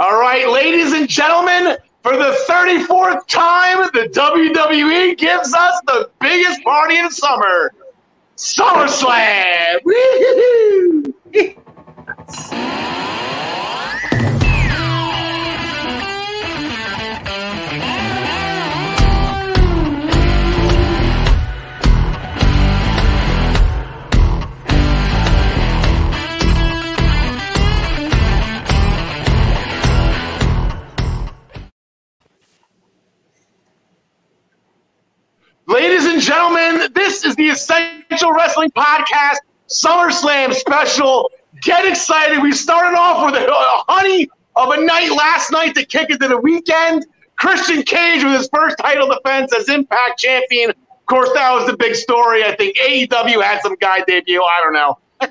All right, ladies and gentlemen, for the 34th time, the WWE gives us the biggest party in summer SummerSlam! Ladies the Essential Wrestling Podcast SummerSlam special. Get excited. We started off with a, honey of a night last night to kick into the weekend. Christian Cage with his first title defense as Impact Champion. Of course, that was the big story. I think AEW had some guy debut. I don't know.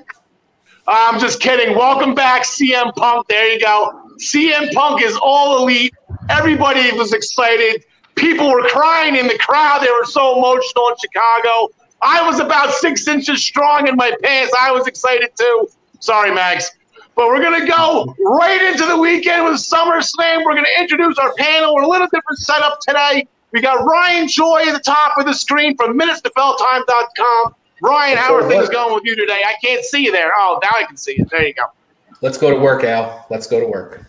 I'm just kidding. Welcome back, CM Punk. There you go. CM Punk is all elite. Everybody was excited. People were crying in the crowd. They were so emotional in Chicago. I was about six inches strong in my pants. I was excited too. Sorry, Max. But we're going to go right into the weekend with SummerSlam. We're going to introduce our panel. We're a little different setup today. We got Ryan Joy at the top of the screen from minutestobelltime.com. Ryan, how are things going with you today? I can't see you there. Oh, now I can see you. There you go. Let's go to work, Al. Let's go to work.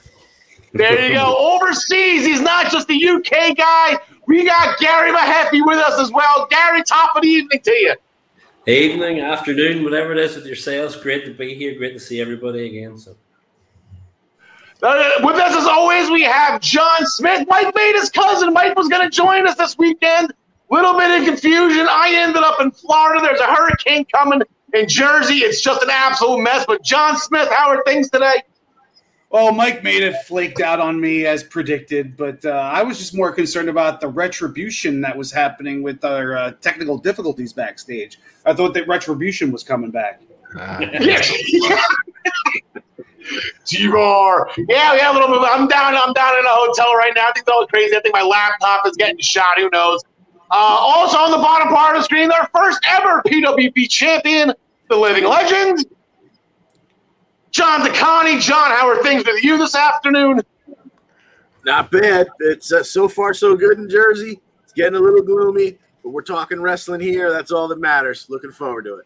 There you go. Overseas, he's not just the UK guy. We got Gary Mahaffey with us as well. Gary, top of the evening to you. Evening, afternoon, whatever it is with yourselves. Great to be here. Great to see everybody again. So. Uh, with us, as always, we have John Smith. Mike made his cousin. Mike was going to join us this weekend. Little bit of confusion. I ended up in Florida. There's a hurricane coming in Jersey. It's just an absolute mess. But John Smith, how are things today? Well, Mike made it flaked out on me as predicted, but uh, I was just more concerned about the retribution that was happening with our uh, technical difficulties backstage. I thought that retribution was coming back. Uh, G-Roar. Yeah, a little move. I'm down. I'm down in a hotel right now. I think it's all crazy. I think my laptop is getting shot. Who knows? Uh, also on the bottom part of the screen, our first ever PWP champion, the Living Legend, John DeConnie. John, how are things with you this afternoon? Not bad. It's uh, so far so good in Jersey. It's getting a little gloomy, but we're talking wrestling here. That's all that matters. Looking forward to it.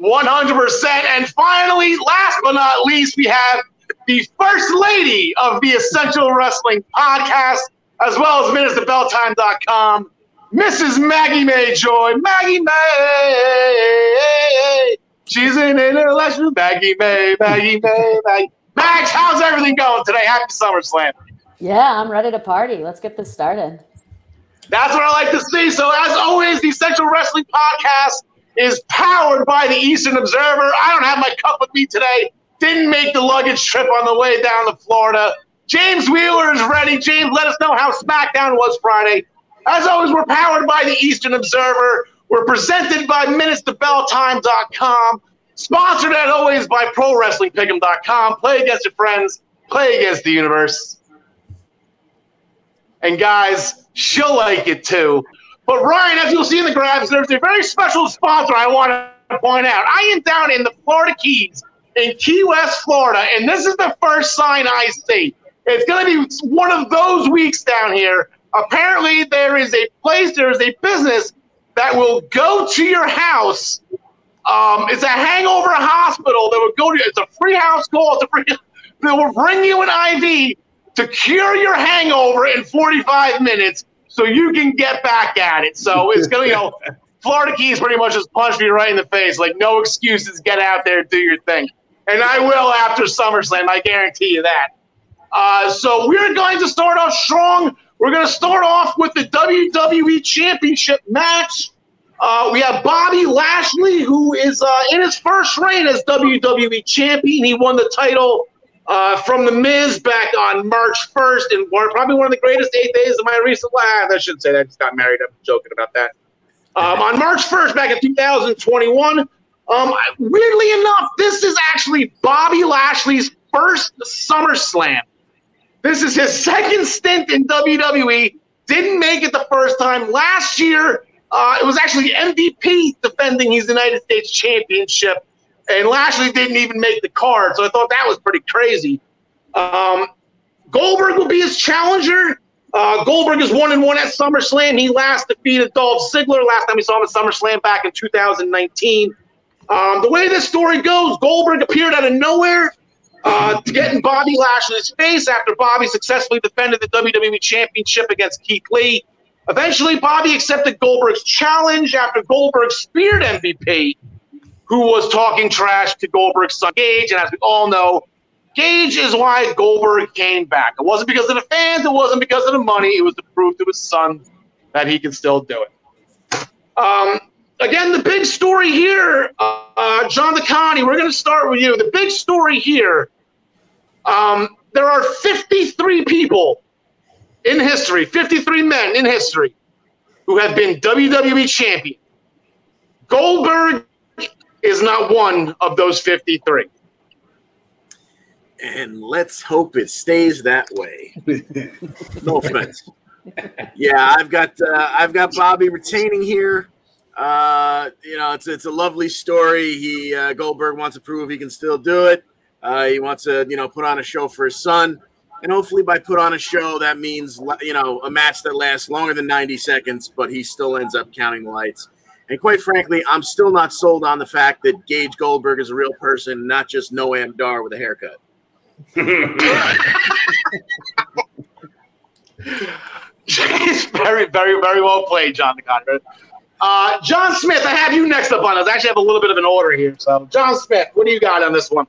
100%. And finally, last but not least, we have the first lady of the Essential Wrestling podcast, as well as minutestobelltime.com, Mrs. Maggie May Joy. Maggie May. She's in an intellectual Maggie May, Maggie May, Maggie. Max, how's everything going today? Happy SummerSlam. Yeah, I'm ready to party. Let's get this started. That's what I like to see. So, as always, the Essential Wrestling Podcast is powered by the Eastern Observer. I don't have my cup with me today. Didn't make the luggage trip on the way down to Florida. James Wheeler is ready. James, let us know how SmackDown was Friday. As always, we're powered by the Eastern Observer. We're presented by minutestobelltime.com. Sponsored as always by ProWrestlingPick'em.com. Play against your friends. Play against the universe. And guys, she'll like it too. But Ryan, as you'll see in the graphics, there's a very special sponsor I want to point out. I am down in the Florida Keys in Key West, Florida, and this is the first sign I see. It's going to be one of those weeks down here. Apparently, there is a place, there is a business that will go to your house. Um, it's a hangover hospital that will go to. It's a free house call. It's a free. They will bring you an IV to cure your hangover in 45 minutes, so you can get back at it. So it's gonna, you know, Florida Keys pretty much just punch me right in the face. Like no excuses. Get out there, do your thing, and I will after SummerSlam. I guarantee you that. Uh, so we're going to start off strong. We're going to start off with the WWE Championship match. Uh, we have Bobby Lashley, who is uh, in his first reign as WWE Champion. He won the title uh, from The Miz back on March 1st, and probably one of the greatest eight days of my recent life. I shouldn't say that. I just got married. I'm joking about that. Um, on March 1st, back in 2021, um, weirdly enough, this is actually Bobby Lashley's first SummerSlam. This is his second stint in WWE. Didn't make it the first time. Last year, uh, it was actually MVP defending his United States Championship, and Lashley didn't even make the card. So I thought that was pretty crazy. Um, Goldberg will be his challenger. Uh, Goldberg is one and one at SummerSlam. He last defeated Dolph Ziggler last time we saw him at SummerSlam back in 2019. Um, the way this story goes, Goldberg appeared out of nowhere uh, to get in Bobby Lashley's face after Bobby successfully defended the WWE Championship against Keith Lee. Eventually, Bobby accepted Goldberg's challenge after Goldberg speared MVP, who was talking trash to Goldberg's son Gage. And as we all know, Gage is why Goldberg came back. It wasn't because of the fans, it wasn't because of the money, it was to prove to his son that he can still do it. Um, again, the big story here, uh, uh, John DeConnie, we're going to start with you. The big story here um, there are 53 people in history, 53 men in history who have been WWE champion. Goldberg is not one of those 53. And let's hope it stays that way. no offense. Yeah, I've got uh, I've got Bobby retaining here. Uh, you know, it's it's a lovely story. He uh, Goldberg wants to prove he can still do it. Uh, he wants to you know put on a show for his son, and hopefully by put on a show that means you know a match that lasts longer than 90 seconds, but he still ends up counting the lights. And quite frankly, I'm still not sold on the fact that Gage Goldberg is a real person, not just Noam Dar with a haircut. very, very, very well played, John DeConnie. Uh, John Smith, I have you next up on us. I actually have a little bit of an order here. So, John Smith, what do you got on this one?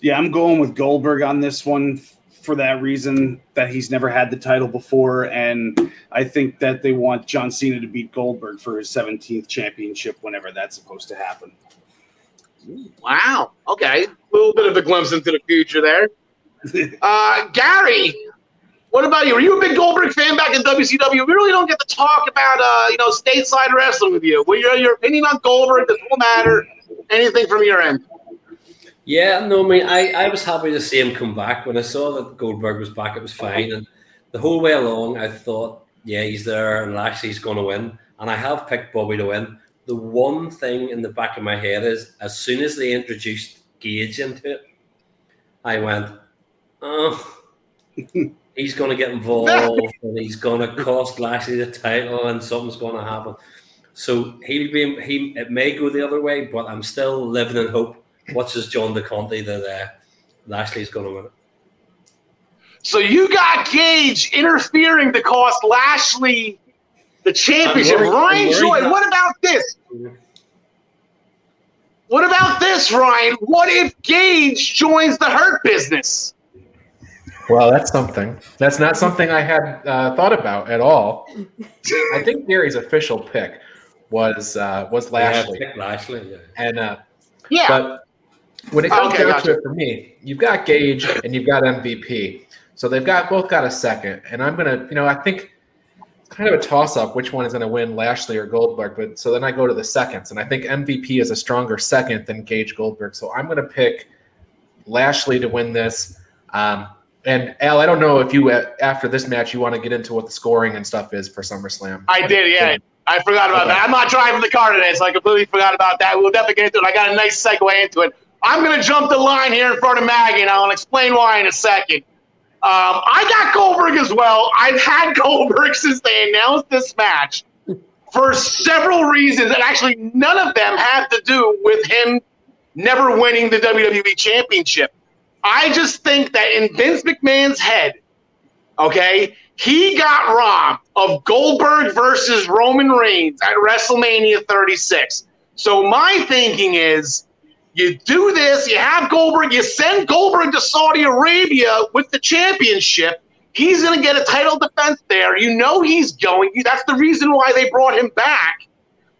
Yeah, I'm going with Goldberg on this one for that reason that he's never had the title before, and I think that they want John Cena to beat Goldberg for his 17th championship whenever that's supposed to happen. Wow. Okay, a little bit of a glimpse into the future there. Uh, Gary, what about you? Are you a big Goldberg fan back in WCW? We really don't get to talk about, uh, you know, stateside wrestling with you. What your, your opinion on Goldberg? Does it matter? Anything from your end? Yeah, no, I mean, I, I was happy to see him come back. When I saw that Goldberg was back, it was fine. And the whole way along, I thought, yeah, he's there and Lashley's going to win. And I have picked Bobby to win. The one thing in the back of my head is as soon as they introduced Gage into it, I went, oh, he's going to get involved and he's going to cost Lashley the title and something's going to happen. So he'll be, he, it may go the other way, but I'm still living in hope what's his John DeConte that uh, Lashley's going to win it. So you got Gage interfering to cost Lashley the championship. Worried, Ryan Joy, what about this? What about this, Ryan? What if Gage joins the Hurt business? Well, that's something. That's not something I had uh, thought about at all. I think Gary's official pick was uh, was Lashley. Yeah, Lashley, yeah. And uh, yeah, but when it comes Okay, down gotcha. to it for me, you've got Gage and you've got MVP. So they've got both got a second. And I'm gonna, you know, I think it's kind of a toss up which one is gonna win, Lashley or Goldberg. But so then I go to the seconds, and I think MVP is a stronger second than Gage Goldberg. So I'm gonna pick Lashley to win this. Um, and Al, I don't know if you after this match you want to get into what the scoring and stuff is for SummerSlam. I did, yeah. I forgot about Okay. that. I'm not driving the car today, so I completely forgot about that. We'll definitely get into it. I got a nice segue into it. I'm going to jump the line here in front of Maggie, and I'll explain why in a second. Um, I got Goldberg as well. I've had Goldberg since they announced this match for several reasons, and actually none of them had to do with him never winning the WWE Championship. I just think that in Vince McMahon's head, okay, he got robbed of Goldberg versus Roman Reigns at WrestleMania 36. So my thinking is you do this, you have Goldberg, you send Goldberg to Saudi Arabia with the championship. He's going to get a title defense there. You know he's going. That's the reason why they brought him back.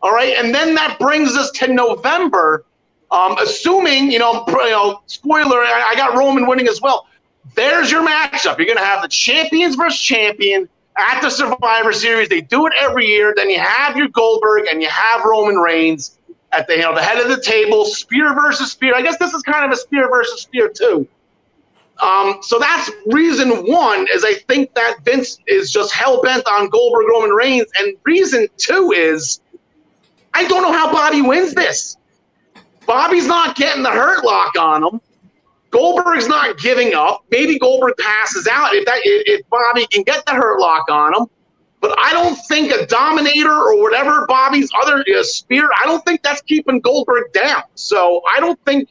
All right. And then that brings us to November. Um, assuming, you know, you know, spoiler, I, I got Roman winning as well. There's your matchup. You're going to have the champions versus champion at the Survivor Series. They do it every year. Then you have your Goldberg and you have Roman Reigns at the you know the head of the table. Spear versus spear. I guess this is kind of a spear versus spear too. Um, so that's reason one is I think that Vince is just hell bent on Goldberg Roman Reigns, and reason two is I don't know how Bobby wins this. Bobby's not getting the hurt lock on him. Goldberg's not giving up. Maybe Goldberg passes out if that if Bobby can get the hurt lock on him. But I don't think a dominator or whatever Bobby's other uh, spear. I don't think that's keeping Goldberg down. So I don't think,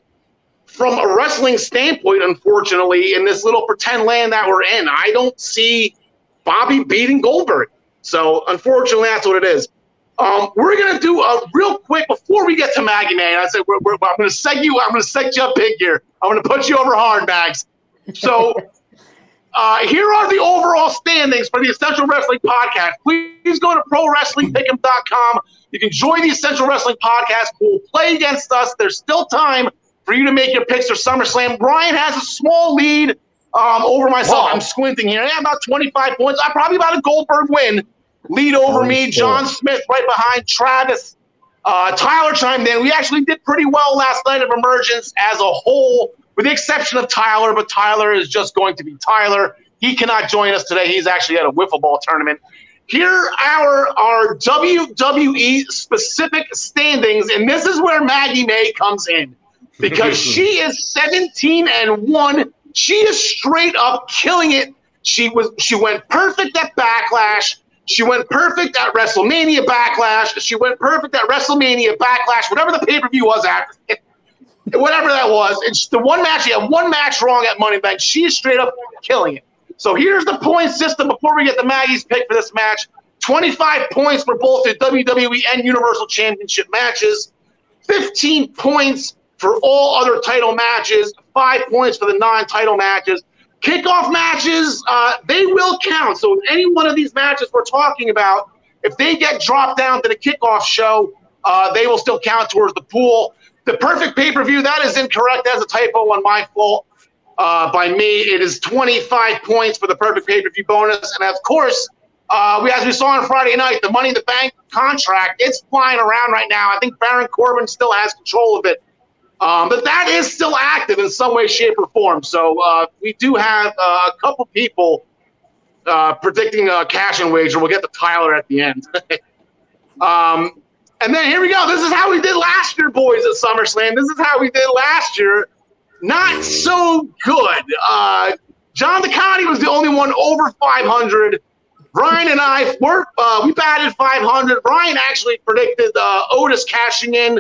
from a wrestling standpoint, unfortunately, in this little pretend land that we're in, I don't see Bobby beating Goldberg. So unfortunately, that's what it is. Um, we're gonna do a real quick before we get to Maggie Man. I said we're, we're, I'm gonna set you. I'm gonna set you up big here. I'm gonna put you over hard, Mags. So uh, here are the overall standings for the Essential Wrestling Podcast. Please go to ProWrestlingPick'em.com. You can join the Essential Wrestling Podcast. We'll play against us. There's still time for you to make your picks for SummerSlam. Brian has a small lead um, over myself. Wow. I'm squinting here. Yeah, about 25 points. I'm probably about a Goldberg win lead over me. John Smith right behind Travis. Uh, Tyler chimed in. We actually did pretty well last night of Emergence as a whole, with the exception of Tyler, but Tyler is just going to be Tyler. He cannot join us today. He's actually at a wiffle ball tournament. Here are our WWE specific standings, and this is where Maggie May comes in because she is 17 and 1. She is straight up killing it. She was she went perfect at Backlash. She went perfect at WrestleMania Backlash. She went perfect at WrestleMania Backlash, whatever the pay per view was at, whatever that was. It's the one match. She had one match wrong at Money Bank. She is straight up killing it. So here's the point system before we get the Maggie's pick for this match 25 points for both the WWE and Universal Championship matches, 15 points for all other title matches, five points for the non title matches. Kickoff matches, uh, they will count. So any one of these matches we're talking about, if they get dropped down to the kickoff show, uh, they will still count towards the pool. The perfect pay per view, that is incorrect. That's a typo on my fault uh, by me. It is 25 points for the perfect pay per view bonus. And of course, uh, we, as we saw on Friday night, the Money in the Bank contract, it's flying around right now. I think Baron Corbin still has control of it. Um, but that is still active in some way, shape, or form. So uh, we do have uh, a couple people uh, predicting a cash and wager. We'll get to Tyler at the end. um, and then here we go. This is how we did last year, boys, at SummerSlam. This is how we did last year. Not so good. Uh, John DeConnie was the only one over 500. Brian and I were uh, we batted 500. Brian actually predicted uh, Otis cashing in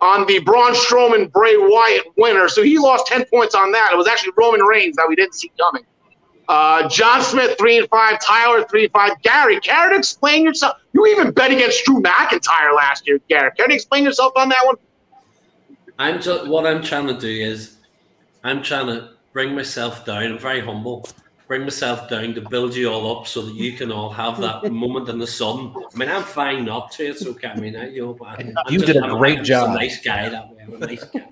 on the Braun Strowman Bray Wyatt winner. So he lost 10 points on that. It was actually Roman Reigns that we didn't see coming. Uh, John Smith, three and five. Tyler, three and five. Gary, care to explain yourself? You even bet against Drew McIntyre last year, Gary. Care to explain yourself on that one? I'm just what I'm trying to do is I'm trying to bring myself down. I'm very humble bring myself down to build you all up so that you can all have that moment in the sun. I mean, I'm fine not to. It's okay. I mean, I, you know, but you did a great job. A nice guy that way. I'm a nice guy.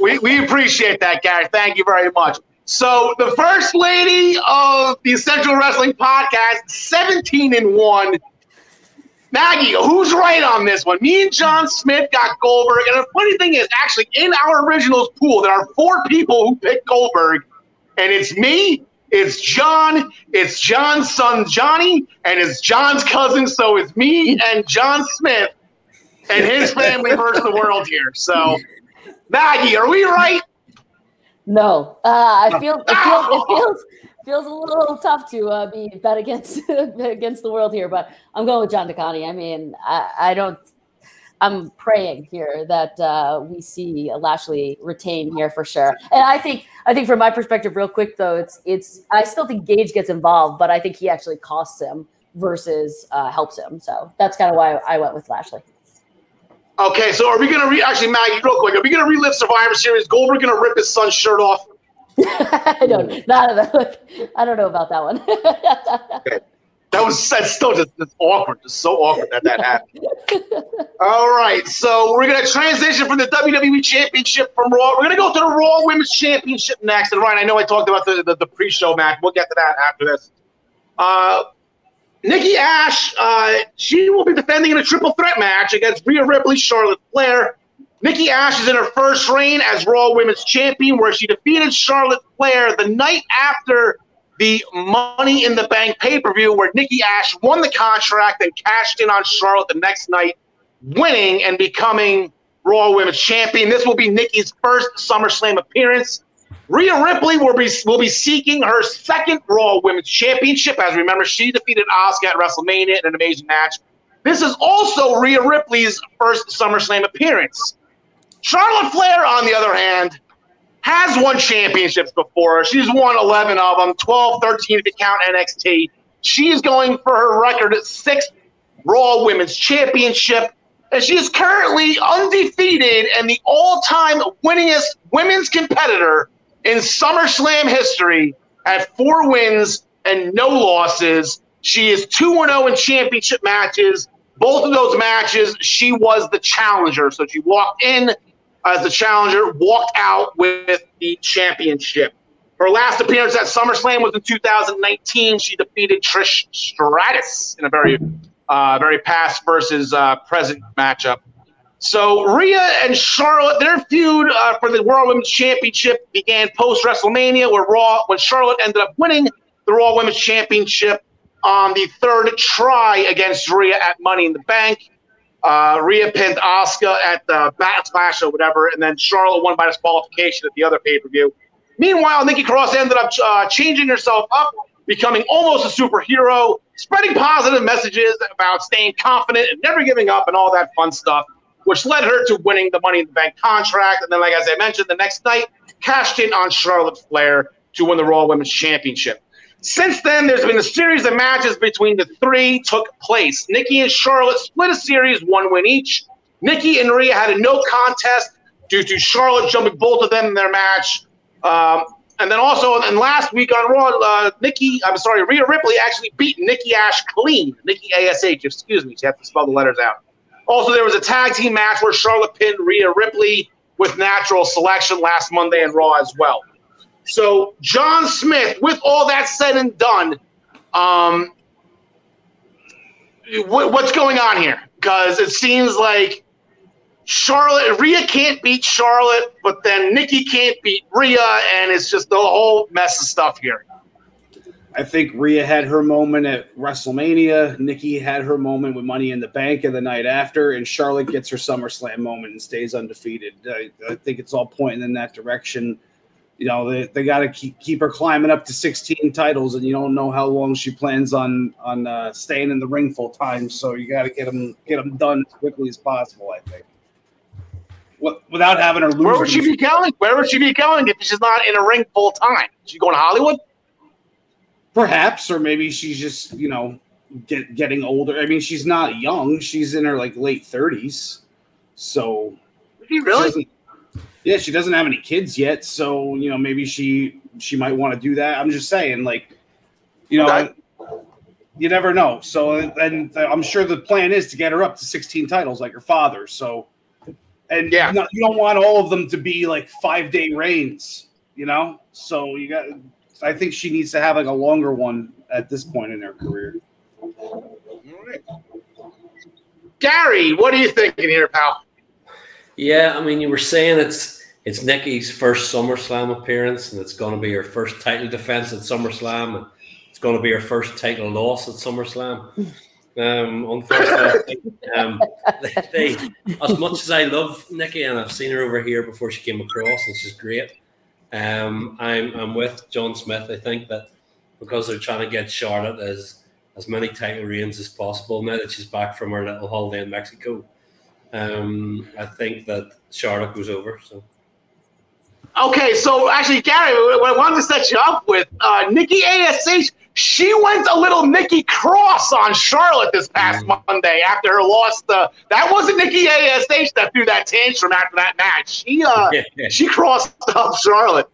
we, we appreciate that, Gary. Thank you very much. So the first lady of the Essential Wrestling Podcast, 17 and 1. Maggie, who's right on this one? Me and John Smith got Goldberg. And the funny thing is, actually, in our originals pool, there are four people who picked Goldberg. And it's me, it's John, it's John's son Johnny, and it's John's cousin. So it's me and John Smith and his family versus the world here. So, Maggie, are we right? No, uh, I feel it feels it feels feels a little tough to uh, be bet against against the world here, but I'm going with John DeConnie. I mean, I, I don't I'm praying here that uh, we see Lashley retain here for sure. And I think I think from my perspective, real quick though, it's it's I still think Gage gets involved, but I think he actually costs him versus uh, helps him. So that's kind of why I went with Lashley. Okay, so are we gonna re actually Maggie real quick? Are we gonna relive Survivor Series? Goldberg gonna rip his son's shirt off? I don't, not I don't know about that one. okay. That was that's still just, just awkward, just so awkward that that happened. All right, so we're gonna transition from the WWE Championship from Raw. We're gonna go to the Raw Women's Championship next. And Ryan, I know I talked about the the, the pre-show match. We'll get to that after this. Uh, Nikki Ash, uh, she will be defending in a triple threat match against Rhea Ripley, Charlotte Flair. Nikki Ash is in her first reign as Raw Women's Champion, where she defeated Charlotte Flair the night after the Money in the Bank pay per view where Nikki Ash won the contract and cashed in on Charlotte the next night, winning and becoming Raw Women's Champion. This will be Nikki's first SummerSlam appearance. Rhea Ripley will be will be seeking her second Raw Women's Championship. As remember, she defeated Asuka at WrestleMania in an amazing match. This is also Rhea Ripley's first SummerSlam appearance. Charlotte Flair, on the other hand, has won championships before. She's won 11 of them, 12, 13 if you count NXT. She's going for her record at sixth Raw Women's Championship. And she is currently undefeated and the all time winningest women's competitor in SummerSlam history at four wins and no losses. She is 2 0 in championship matches. Both of those matches, she was the challenger. So she walked in as the challenger, walked out with the championship. Her last appearance at SummerSlam was in 2019. She defeated Trish Stratus in a very, uh, very past versus uh, present matchup. So Rhea and Charlotte, their feud uh, for the World Women's Championship began post WrestleMania, where Raw, when Charlotte ended up winning the Raw Women's Championship on the third try against Rhea at Money in the Bank. Uh, Rhea pinned Asuka at the Backlash or whatever, and then Charlotte won by disqualification at the other pay per view. Meanwhile, Nikki Cross ended up uh, changing herself up, becoming almost a superhero, spreading positive messages about staying confident and never giving up and all that fun stuff, which led her to winning the Money in the Bank contract. And then, like as I mentioned, the next night cashed in on Charlotte Flair to win the Raw Women's Championship. Since then, there's been a series of matches between the three took place. Nikki and Charlotte split a series, one win each. Nikki and Rhea had a no contest due to Charlotte jumping both of them in their match. Um, and then also, and last week on Raw, uh, Nikki, I'm sorry, Rhea Ripley actually beat Nikki Ash clean. Nikki ASH, excuse me, she had to spell the letters out. Also, there was a tag team match where Charlotte pinned Rhea Ripley with natural selection last Monday in Raw as well. So, John Smith, with all that said and done, um, what's going on here? Because it seems like Charlotte, Rhea can't beat Charlotte, but then Nikki can't beat Rhea, and it's just a whole mess of stuff here. I think Rhea had her moment at WrestleMania. Nikki had her moment with Money in the Bank and the night after, and Charlotte gets her SummerSlam moment and stays undefeated. I, I think it's all pointing in that direction you know they, they got to keep, keep her climbing up to 16 titles and you don't know how long she plans on on uh, staying in the ring full time so you got to get them get them done as quickly as possible i think. Without having her lose where would she be going where would she be going if she's not in a ring full time? She going to hollywood? Perhaps or maybe she's just you know get, getting older. I mean she's not young. She's in her like late 30s so she really yeah, she doesn't have any kids yet, so you know maybe she she might want to do that. I'm just saying, like, you know, okay. you never know. So, and I'm sure the plan is to get her up to 16 titles like her father. So, and yeah, you, you don't want all of them to be like five day reigns, you know. So you got, I think she needs to have like a longer one at this point in her career. All right. Gary, what are you thinking here, pal? Yeah, I mean, you were saying it's it's Nikki's first SummerSlam appearance, and it's going to be her first title defense at SummerSlam, and it's going to be her first title loss at SummerSlam. Um, unfortunately, um, they, as much as I love Nikki, and I've seen her over here before she came across, and she's great. Um, I'm I'm with John Smith. I think that because they're trying to get Charlotte as as many title reigns as possible now that she's back from her little holiday in Mexico. Um, I think that Charlotte goes over. So. Okay, so actually, Gary, what I wanted to set you up with, uh, Nikki ASH, she went a little Nikki Cross on Charlotte this past mm. Monday after her loss. The that wasn't Nikki ASH that threw that tantrum after that match. She uh, yeah. she crossed up Charlotte.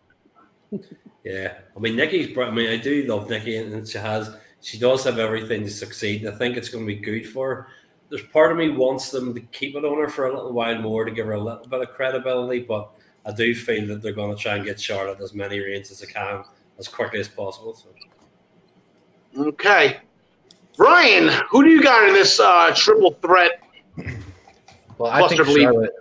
Yeah, I mean Nikki's. I mean, I do love Nikki, and she has. She does have everything to succeed. I think it's going to be good for her. There's part of me wants them to keep it on her for a little while more to give her a little bit of credibility, but I do feel that they're going to try and get Charlotte as many reigns as they can as quickly as possible. So. Okay, Brian, who do you got in this uh, triple threat? Well, I think Charlotte.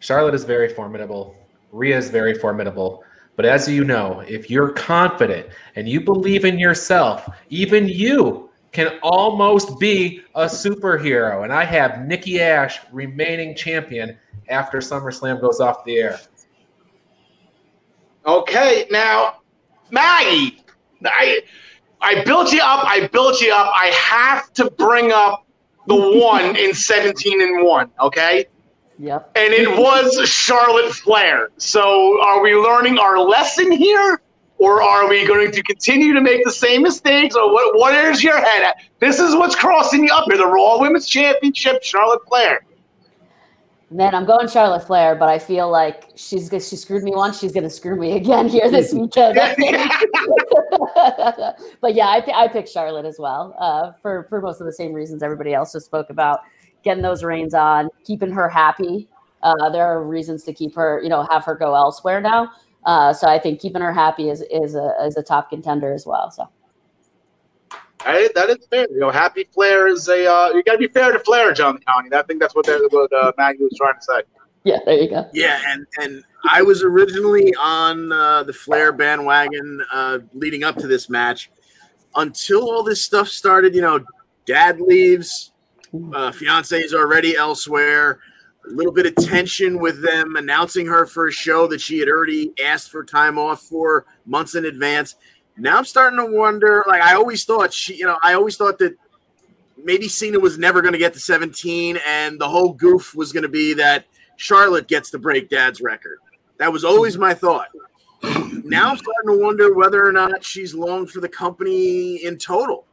Charlotte is very formidable. Rhea is very formidable. But as you know, if you're confident and you believe in yourself, even you can almost be a superhero. And I have Nikki Ash remaining champion after SummerSlam goes off the air. Okay, now Maggie, I I built you up. I built you up. I have to bring up the one in 17 and 1, okay? Yep. And it was Charlotte Flair. So are we learning our lesson here? Or are we going to continue to make the same mistakes? Or what what is your head at? This is what's crossing you up here. The Raw Women's Championship, Charlotte Flair. Man, I'm going Charlotte Flair, but I feel like she's she screwed me once. She's going to screw me again here this weekend. But yeah, I, I picked Charlotte as well uh, for for most of the same reasons everybody else just spoke about. Getting those reigns on, keeping her happy. Uh, there are reasons to keep her, you know, have her go elsewhere now. Uh, so I think keeping her happy is is a is a top contender as well. So I, that is fair. You know, Happy Flair is a. Uh, you got to be fair to Flair, John County. I think that's what they're, what uh, Maggie was trying to say. yeah, there you go. Yeah, and and I was originally on uh, the Flair bandwagon uh, leading up to this match until all this stuff started. You know, Dad leaves, uh, fiance is already elsewhere. A little bit of tension with them announcing her for a show that she had already asked for time off for months in advance. Now I'm starting to wonder. Like I always thought, she, you know, I always thought that maybe Cena was never going to get to 17, and the whole goof was going to be that Charlotte gets to break Dad's record. That was always my thought. Now I'm starting to wonder whether or not she's long for the company in total.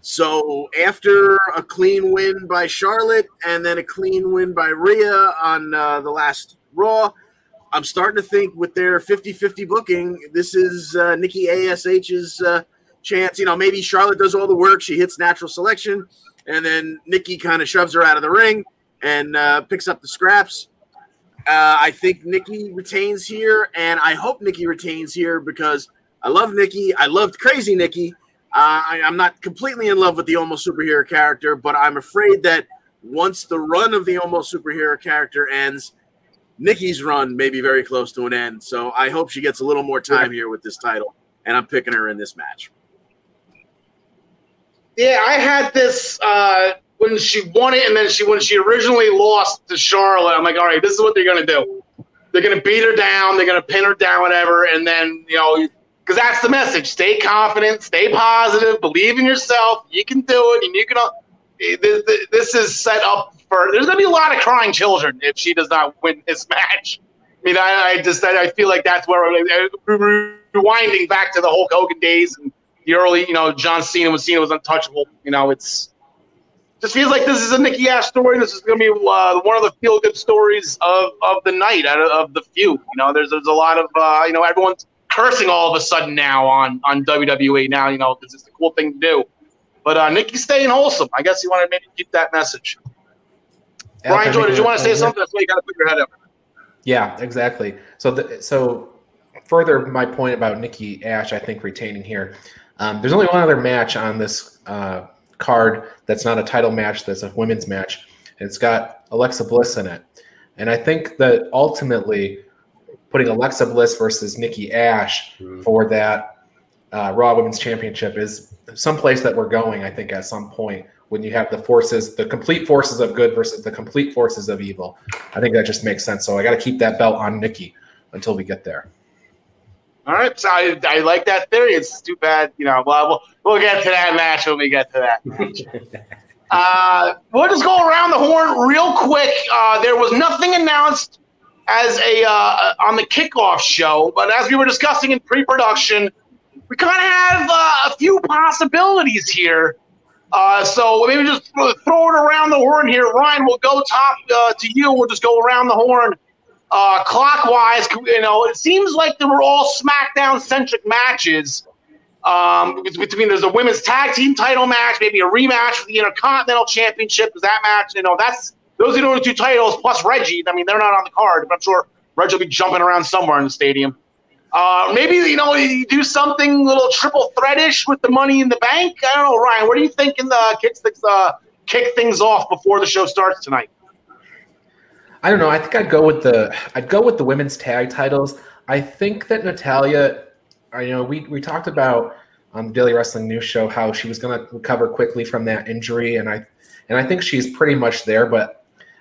So after a clean win by Charlotte and then a clean win by Rhea on uh, the last Raw, I'm starting to think with their 50-50 booking, this is uh, Nikki ASH's uh, chance. You know, maybe Charlotte does all the work, she hits natural selection, and then Nikki kind of shoves her out of the ring and uh, picks up the scraps. Uh, I think Nikki retains here, and I hope Nikki retains here because I love Nikki. I loved Crazy Nikki. Uh, I, I'm not completely in love with the almost superhero character, but I'm afraid that once the run of the almost superhero character ends, Nikki's run may be very close to an end. So I hope she gets a little more time here with this title, and I'm picking her in this match. Yeah, I had this uh, when she won it, and then she when she originally lost to Charlotte. I'm like, all right, this is what they're gonna do. They're gonna beat her down. They're gonna pin her down, whatever, and then you know, because that's the message: stay confident, stay positive, believe in yourself. You can do it, and you can. This, is set up for. There's gonna be a lot of crying children if she does not win this match. I mean, I, I just I feel like that's where we're rewinding back to the Hulk Hogan days and the early, you know, John Cena when Cena was untouchable. You know, it's just feels like this is a Nikki Ash story. This is going to be uh, one of the feel good stories of, of the night, out of, of the few. You know, there's there's a lot of uh, you know everyone's cursing all of a sudden now on on WWE now. You know, because it's the cool thing to do. But uh, Nikki's staying wholesome. I guess you want to maybe keep that message. Brian Joy, did you want to say something? That's why you got to put your head up. Yeah, exactly. So, the, so further my point about Nikki Ash, I think retaining here. Um, there's only one other match on this uh, card that's not a title match. That's a women's match. It's got Alexa Bliss in it, and I think that ultimately putting Alexa Bliss versus Nikki Ash Mhm. for that uh, Raw Women's Championship is someplace that we're going. I think at some point when you have the forces, the complete forces of good versus the complete forces of evil. I think that just makes sense. So I got to keep that belt on Nikki until we get there. All right, so I, I like that theory. It's too bad, you know. Well, we'll we'll get to that match when we get to that match. uh, we'll just go around the horn real quick. Uh, there was nothing announced as a uh, on the kickoff show, but as we were discussing in pre-production, we kind of have uh, a few possibilities here. Uh, so maybe just throw it around the horn here. Ryan, we'll go top uh, to you. We'll just go around the horn uh, clockwise. You know, it seems like they were all SmackDown centric matches. Um, between there's a women's tag team title match, maybe a rematch for the Intercontinental Championship. Because that match, you know, that's those are the only two titles plus Reggie. I mean, they're not on the card, but I'm sure Reggie will be jumping around somewhere in the stadium. Uh, maybe you know you do something little triple threadish with the Money in the Bank. I don't know, Ryan. What are you thinking? The kicks uh, kick things off before the show starts tonight. I don't know. I think I'd go with the I'd go with the women's tag titles. I think that Natalya, I know we we talked about on the Daily Wrestling News Show how she was going to recover quickly from that injury, and I and I think she's pretty much there. But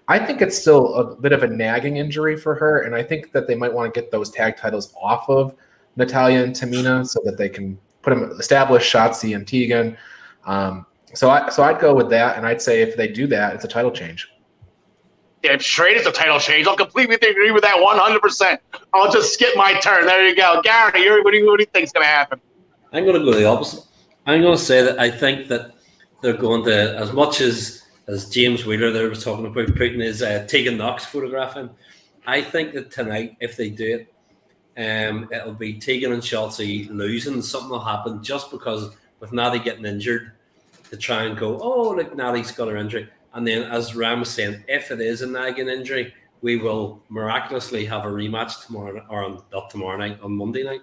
I think it's still a bit of a nagging injury for her, and I think that they might want to get those tag titles off of Natalya and Tamina so that they can put them establish Shotzi and Tegan. Um, so I so I'd go with that, and I'd say if they do that, it's a title change. Damn straight it's a title change. I'll completely agree with that 100%. I'll just skip my turn. There you go. Gary, you're, what, do you, what do you think's going to happen? I'm going to go the opposite. I'm going to say that I think that they're going to, as much as as James Wheeler there was talking about putting his uh, Tegan Nox photograph in, I think that tonight, if they do it, um, it'll be Tegan and Shotzi losing. Something will happen just because with Natty getting injured, to try and go, oh, look, Natty's got her injury. And then, as Ram was saying, if it is a nagging injury, we will miraculously have a rematch tomorrow, or not tomorrow night, on Monday night.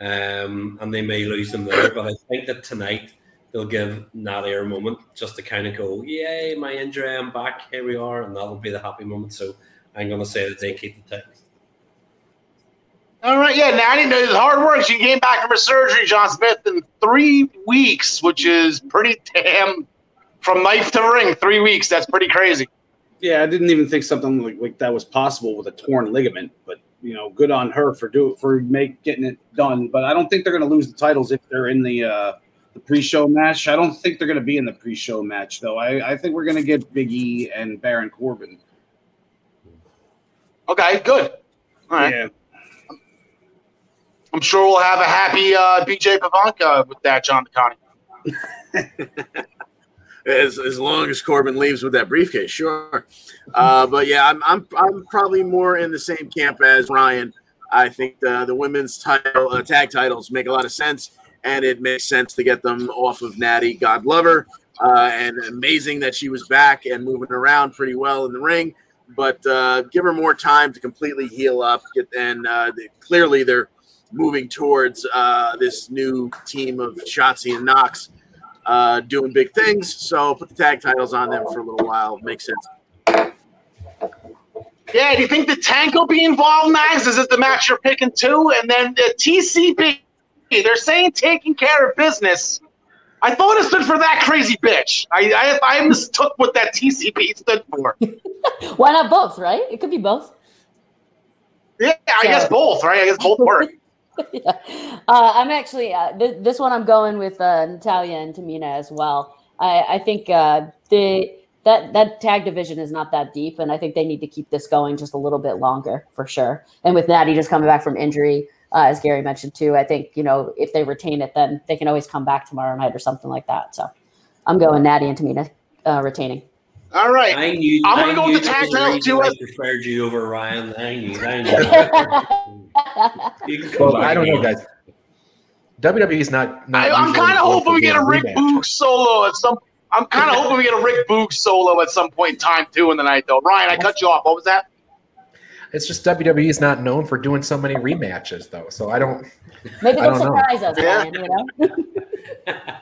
Um, and they may lose them there. But I think that tonight they'll give Natty a moment just to kind of go, yay, my injury, I'm back, here we are. And that'll be the happy moment. So I'm going to say that they keep the titles. All right, yeah, Natty knows hard work. She came back from her surgery, John Smith, in three weeks, which is pretty damn from knife to ring. Three weeks. That's pretty crazy. Yeah, I didn't even think something like, like that was possible with a torn ligament, but you know, good on her for do for make getting it done. But I don't think they're going to lose the titles if they're in the uh, the pre-show match. I don't think they're going to be in the pre-show match though. I, I think we're going to get Big E and Baron Corbin. Okay, good. All right. Yeah. I'm sure we'll have a happy uh, BJ Pavanka with that, John DeConnie. as as long as Corbin leaves with that briefcase, sure. Uh, but yeah, I'm, I'm I'm probably more in the same camp as Ryan. I think the the women's title uh, tag titles make a lot of sense, and it makes sense to get them off of Natty. God love her, uh, and amazing that she was back and moving around pretty well in the ring. But uh, give her more time to completely heal up. Get and uh, they, clearly they're moving towards uh, this new team of Shotzi and Nox uh, doing big things. So put the tag titles on them for a little while. Makes sense. Yeah, do you think the tank will be involved next? Is it the match you're picking too? And then the TCP, they're saying taking care of business. I thought it stood for that crazy bitch. I I, I mistook what that TCP stood for. Why not both, right? It could be both. Yeah, I So- guess both, right? I guess both work. yeah. Uh, I'm actually uh, th- this one. I'm going with uh, Natalya and Tamina as well. I, I think uh, the that that tag division is not that deep, and I think they need to keep this going just a little bit longer for sure. And with Natty just coming back from injury, uh, as Gary mentioned too, I think you know if they retain it, then they can always come back tomorrow night or something like that. So I'm going Natty and Tamina uh, retaining. All right. I knew. I'm gonna go with the tag was title, too. I preferred you over Ryan. I knew. I knew. You can come Well, I don't know, again. guys. WWE's not. not I, I'm kind of hoping we get a Rick rematch. Boog solo at some. I'm kind of hoping we get a Rick Boog solo at some point in time too in the night, though. Ryan, I cut you off. What was that? It's just WWE is not known for doing so many rematches, though. So I don't. Maybe I they'll don't know. surprise us, Yeah. Ryan, you know.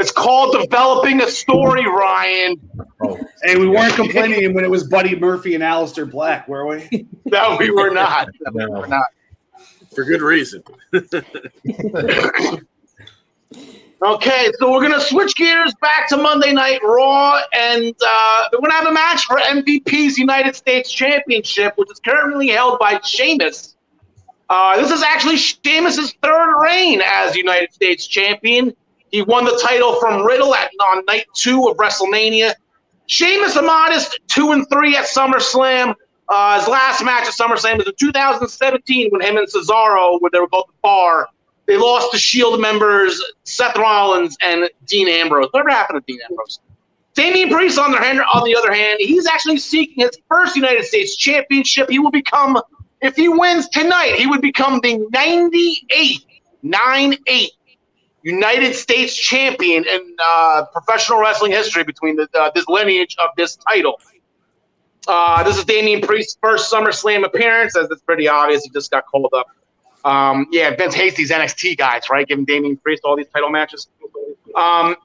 It's called developing a story, Ryan. Oh, Hey, we weren't complaining when it was Buddy Murphy and Aleister Black, were we? No, we were not. No, we No. were not. For good reason. Okay, so we're gonna switch gears back to Monday Night Raw, and uh, we're gonna have a match for MVP's United States Championship, which is currently held by Sheamus. Uh, this is actually Sheamus's third reign as United States Champion. He won the title from Riddle at on night two of WrestleMania. Sheamus a modest two and three at SummerSlam. Uh, his last match at SummerSlam was in 2017 when him and Cesaro, when they were both at the bar, they lost to Shield members Seth Rollins and Dean Ambrose. Whatever happened to Dean Ambrose? Damian Priest, on the, hand, on the other hand, he's actually seeking his first United States Championship. He will become, if he wins tonight, he would become the 98th, 9-8 United States Champion in uh, professional wrestling history between the, uh, this lineage of this title. Uh, this is Damian Priest's first SummerSlam appearance, as it's pretty obvious. He just got called up. Um, yeah, Vince Hasty's NXT guys, right? Giving Damian Priest all these title matches. Um,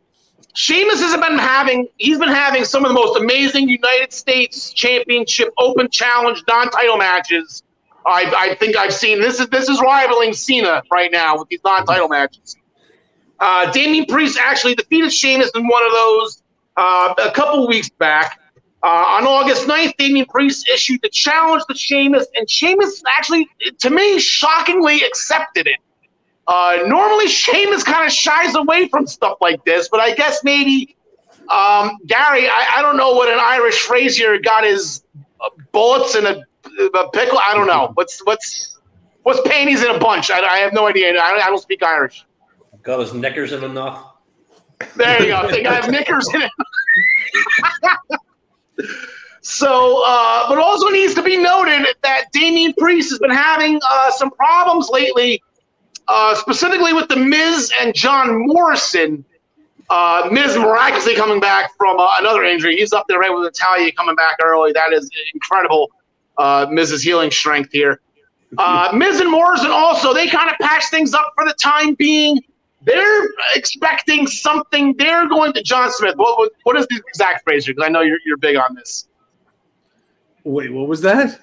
Sheamus has been having he's been having some of the most amazing United States Championship Open Challenge non-title matches. I, I think I've seen this is this is rivaling Cena right now with these non-title matches. Uh, Damian Priest actually defeated Sheamus in one of those uh, a couple weeks back. Uh, on August 9th, Damian Priest issued the challenge to Sheamus, and Sheamus actually, to me, shockingly accepted it. Uh, normally, Sheamus kind of shies away from stuff like this, but I guess maybe um, Gary, I, I, don't know what an Irish phrase here got his uh, bullets in a, a, pickle. I don't know. What's what's what's panties in a bunch? I, I have no idea. I, I, don't speak Irish. Got his knickers in a knot. There you go. They got knickers in it. so, uh, but also needs to be noted that Damian Priest has been having uh, some problems lately, uh, specifically with the Miz and John Morrison. Uh, Miz miraculously coming back from uh, another injury. He's up there right with Natalya coming back early. That is incredible. Uh, Miz's healing strength here. Uh, Miz and Morrison also, they kind of patch things up for the time being. They're expecting something. They're going to John Smith. What, what is the exact phrase Because I know you're, you're big on this. Wait, what was that?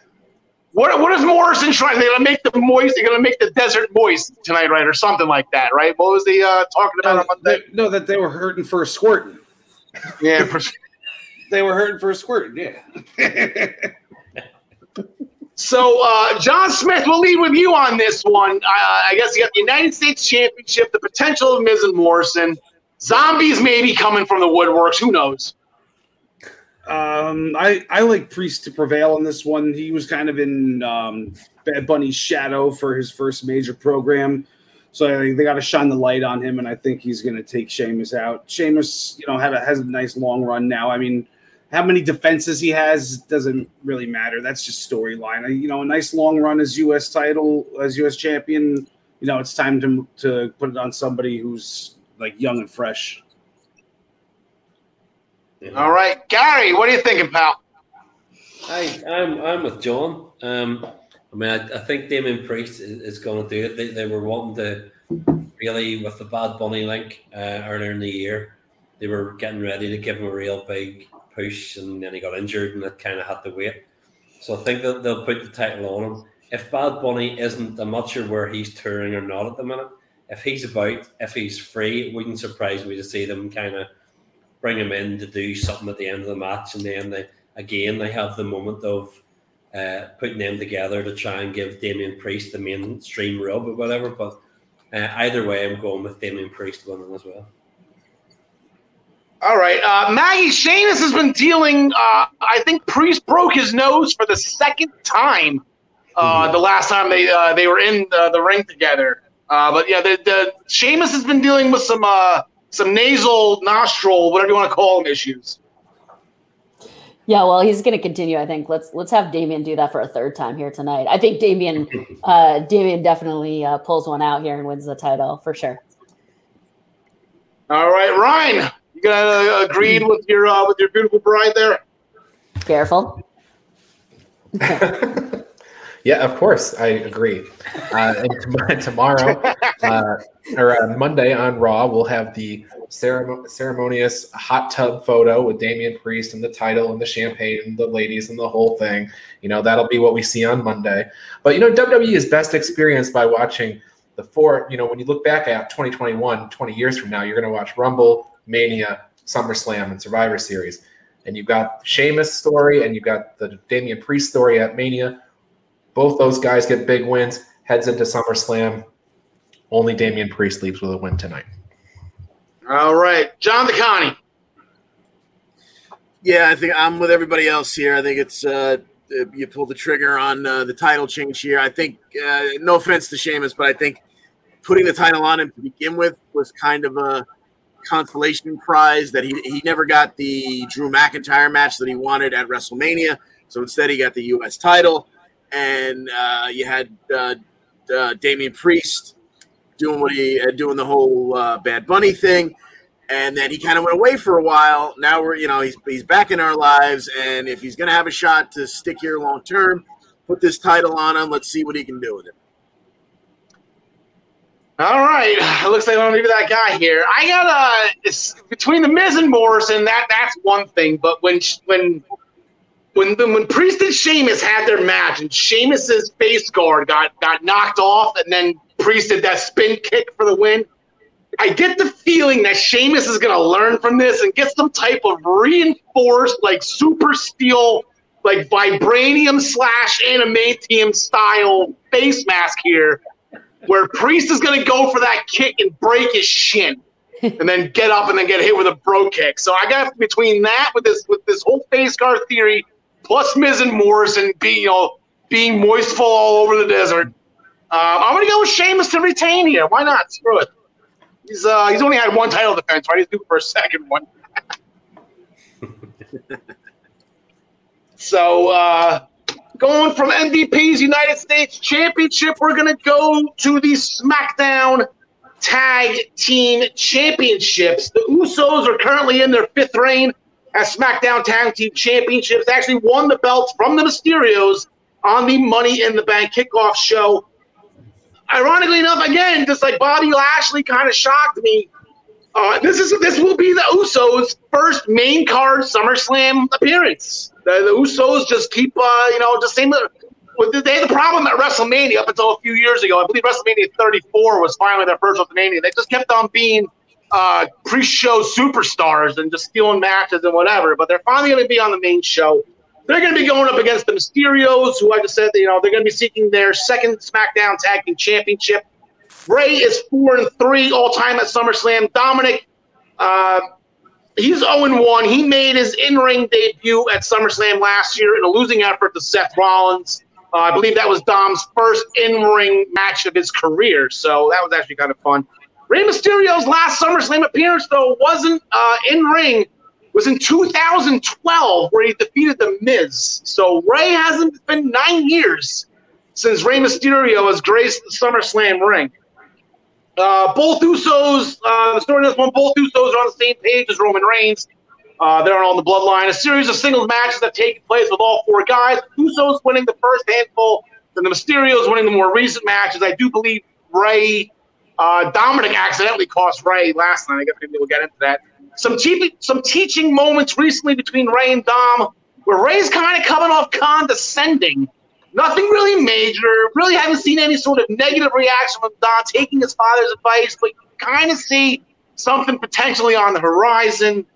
What what is Morrison trying? They're gonna make the moist. They're gonna make the desert moist tonight, right, or something like that, right? What was the uh, talking about no, on Monday? no, that they were hurting for a squirting. Yeah, for, they were hurting for a squirting. Yeah. so uh, John Smith we'll lead with you on this one. Uh, I guess you got the United States Championship, the potential of Miz and Morrison, zombies maybe coming from the woodworks. Who knows? Um, I I like Priest to prevail in this one. He was kind of in um, Bad Bunny's shadow for his first major program, so I think they got to shine the light on him, and I think he's going to take Sheamus out. Sheamus, you know, had a, has a nice long run now. I mean, how many defenses he has doesn't really matter. That's just storyline. You know, a nice long run as U.S. title as U.S. champion. You know, it's time to to put it on somebody who's like young and fresh. All right, Gary, what are you thinking, pal? I, I'm I'm with John. Um, I mean, I, I think Damian Priest is, is going to do it. They, they were wanting to really with the Bad Bunny link uh, earlier in the year. They were getting ready to give him a real big push, and then he got injured, and it kind of had to wait. So I think that they'll put the title on him. If Bad Bunny isn't, I'm not sure where he's touring or not at the minute. If he's about, if he's free, it wouldn't surprise me to see them kind of bring him in to do something at the end of the match, and then they again they have the moment of uh, putting them together to try and give Damian Priest the mainstream rub or whatever. But uh, either way, I'm going with Damian Priest winning as well. All right, uh, Maggie Sheamus has been dealing. Uh, I think Priest broke his nose for the second time. Uh, mm-hmm. The last time they uh, they were in the, the ring together. but yeah, the, the Sheamus has been dealing with some some nasal, nostril, whatever you want to call them, issues. Yeah, well, he's going to continue. I think let's let's have Damian do that for a third time here tonight. I think Damian, uh, Damian definitely uh, pulls one out here and wins the title for sure. All right, Ryan, you got uh, agreed with your uh, with your beautiful bride there. Careful. Yeah, of course, I agree. Uh, and tomorrow, uh, or uh, Monday on Raw, we'll have the ceremonious hot tub photo with Damian Priest and the title and the champagne and the ladies and the whole thing. You know, that'll be what we see on Monday. But you know, WWE is best experienced by watching the four. You know, when you look back at 2021, 20 years from now, you're going to watch Rumble, Mania, SummerSlam, and Survivor Series. And you've got Sheamus story and you've got the Damian Priest story at Mania both those guys get big wins, heads into SummerSlam. Only Damian Priest leaves with a win tonight. All right. John DeConnie. Yeah, I think I'm with everybody else here. I think it's uh, you pulled the trigger on uh, the title change here. I think, uh, no offense to Sheamus, but I think putting the title on him to begin with was kind of a consolation prize that he, he never got the Drew McIntyre match that he wanted at WrestleMania. So instead, he got the U.S. title and uh, you had uh, uh, Damian Priest doing what he uh, doing the whole uh, Bad Bunny thing, and then he kind of went away for a while. Now we're you know he's he's back in our lives, and if he's gonna have a shot to stick here long term, put this title on him. Let's see what he can do with it. All right, looks like I'm gonna be that guy here. I got a it's between the Miz and Morrison. That that's one thing, but when when when when Priest and Sheamus had their match and Sheamus's face guard got got knocked off and then Priest did that spin kick for the win, I get the feeling that Sheamus is going to learn from this and get some type of reinforced, like super steel, like vibranium slash adamantium style face mask here, where Priest is going to go for that kick and break his shin, and then get up and then get hit with a bro kick. So I got between that with this with this whole face guard theory, plus Miz and Morrison being know being moistful all over the desert. Um, I'm going to go with Sheamus to retain here. Why not? Screw it. He's uh, he's only had one title defense, right? He's due for a second one. so uh, going from MVP's United States Championship, we're gonna go to the SmackDown Tag Team Championships. The Usos are currently in their fifth reign as SmackDown Tag Team Championships. They actually won the belts from the Mysterios on the Money in the Bank kickoff show ironically enough, again, just like Bobby Lashley kind of shocked me. Uh, this is this will be the Usos' first main card SummerSlam appearance. The, the Usos just keep, uh, you know, just. With they had the problem at WrestleMania up until a few years ago. I believe WrestleMania 34 was finally their first WrestleMania. They just kept on being uh, pre-show superstars and just stealing matches and whatever. But they're finally going to be on the main show. They're going to be going up against the Mysterios, who I just said, you know, they're going to be seeking their second SmackDown Tag Team Championship. Rey is four and three all time at SummerSlam. Dominic, uh, he's 0 1. He made his in-ring debut at SummerSlam last year in a losing effort to Seth Rollins. Uh, I believe that was Dom's first in-ring match of his career, so that was actually kind of fun. Rey Mysterio's last SummerSlam appearance, though, wasn't uh, in-ring was in 2012 where he defeated the Miz. So Rey hasn't been nine years since Rey Mysterio has graced the SummerSlam ring. Uh, both Usos, uh, the story in this one, both Usos are on the same page as Roman Reigns. Uh, they're on the bloodline. A series of singles matches that take place with all four guys. Usos winning the first handful, and the Mysterios winning the more recent matches. I do believe Rey uh, Dominic accidentally cost Rey last night. I guess maybe we'll get into that some te- some teaching moments recently between Rey and Dom, where Rey's kind of coming off condescending. Nothing really major. Really haven't seen any sort of negative reaction from Dom taking his father's advice, but you kind of see something potentially on the horizon.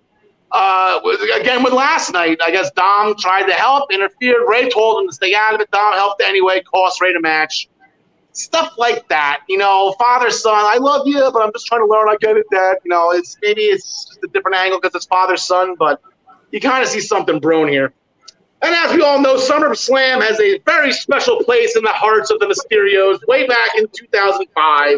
Uh, again, with last night, I guess Dom tried to help, interfered. Rey told him to stay out of it. Dom helped anyway, cost Rey the match stuff like that. You know, father son. I love you, but I'm just trying to learn. I get it, Dad. You know, it's maybe it's just a different angle because it's father son, but you kind of see something brewing here. And as we all know, SummerSlam has a very special place in the hearts of the Mysterios. Way back in 2005,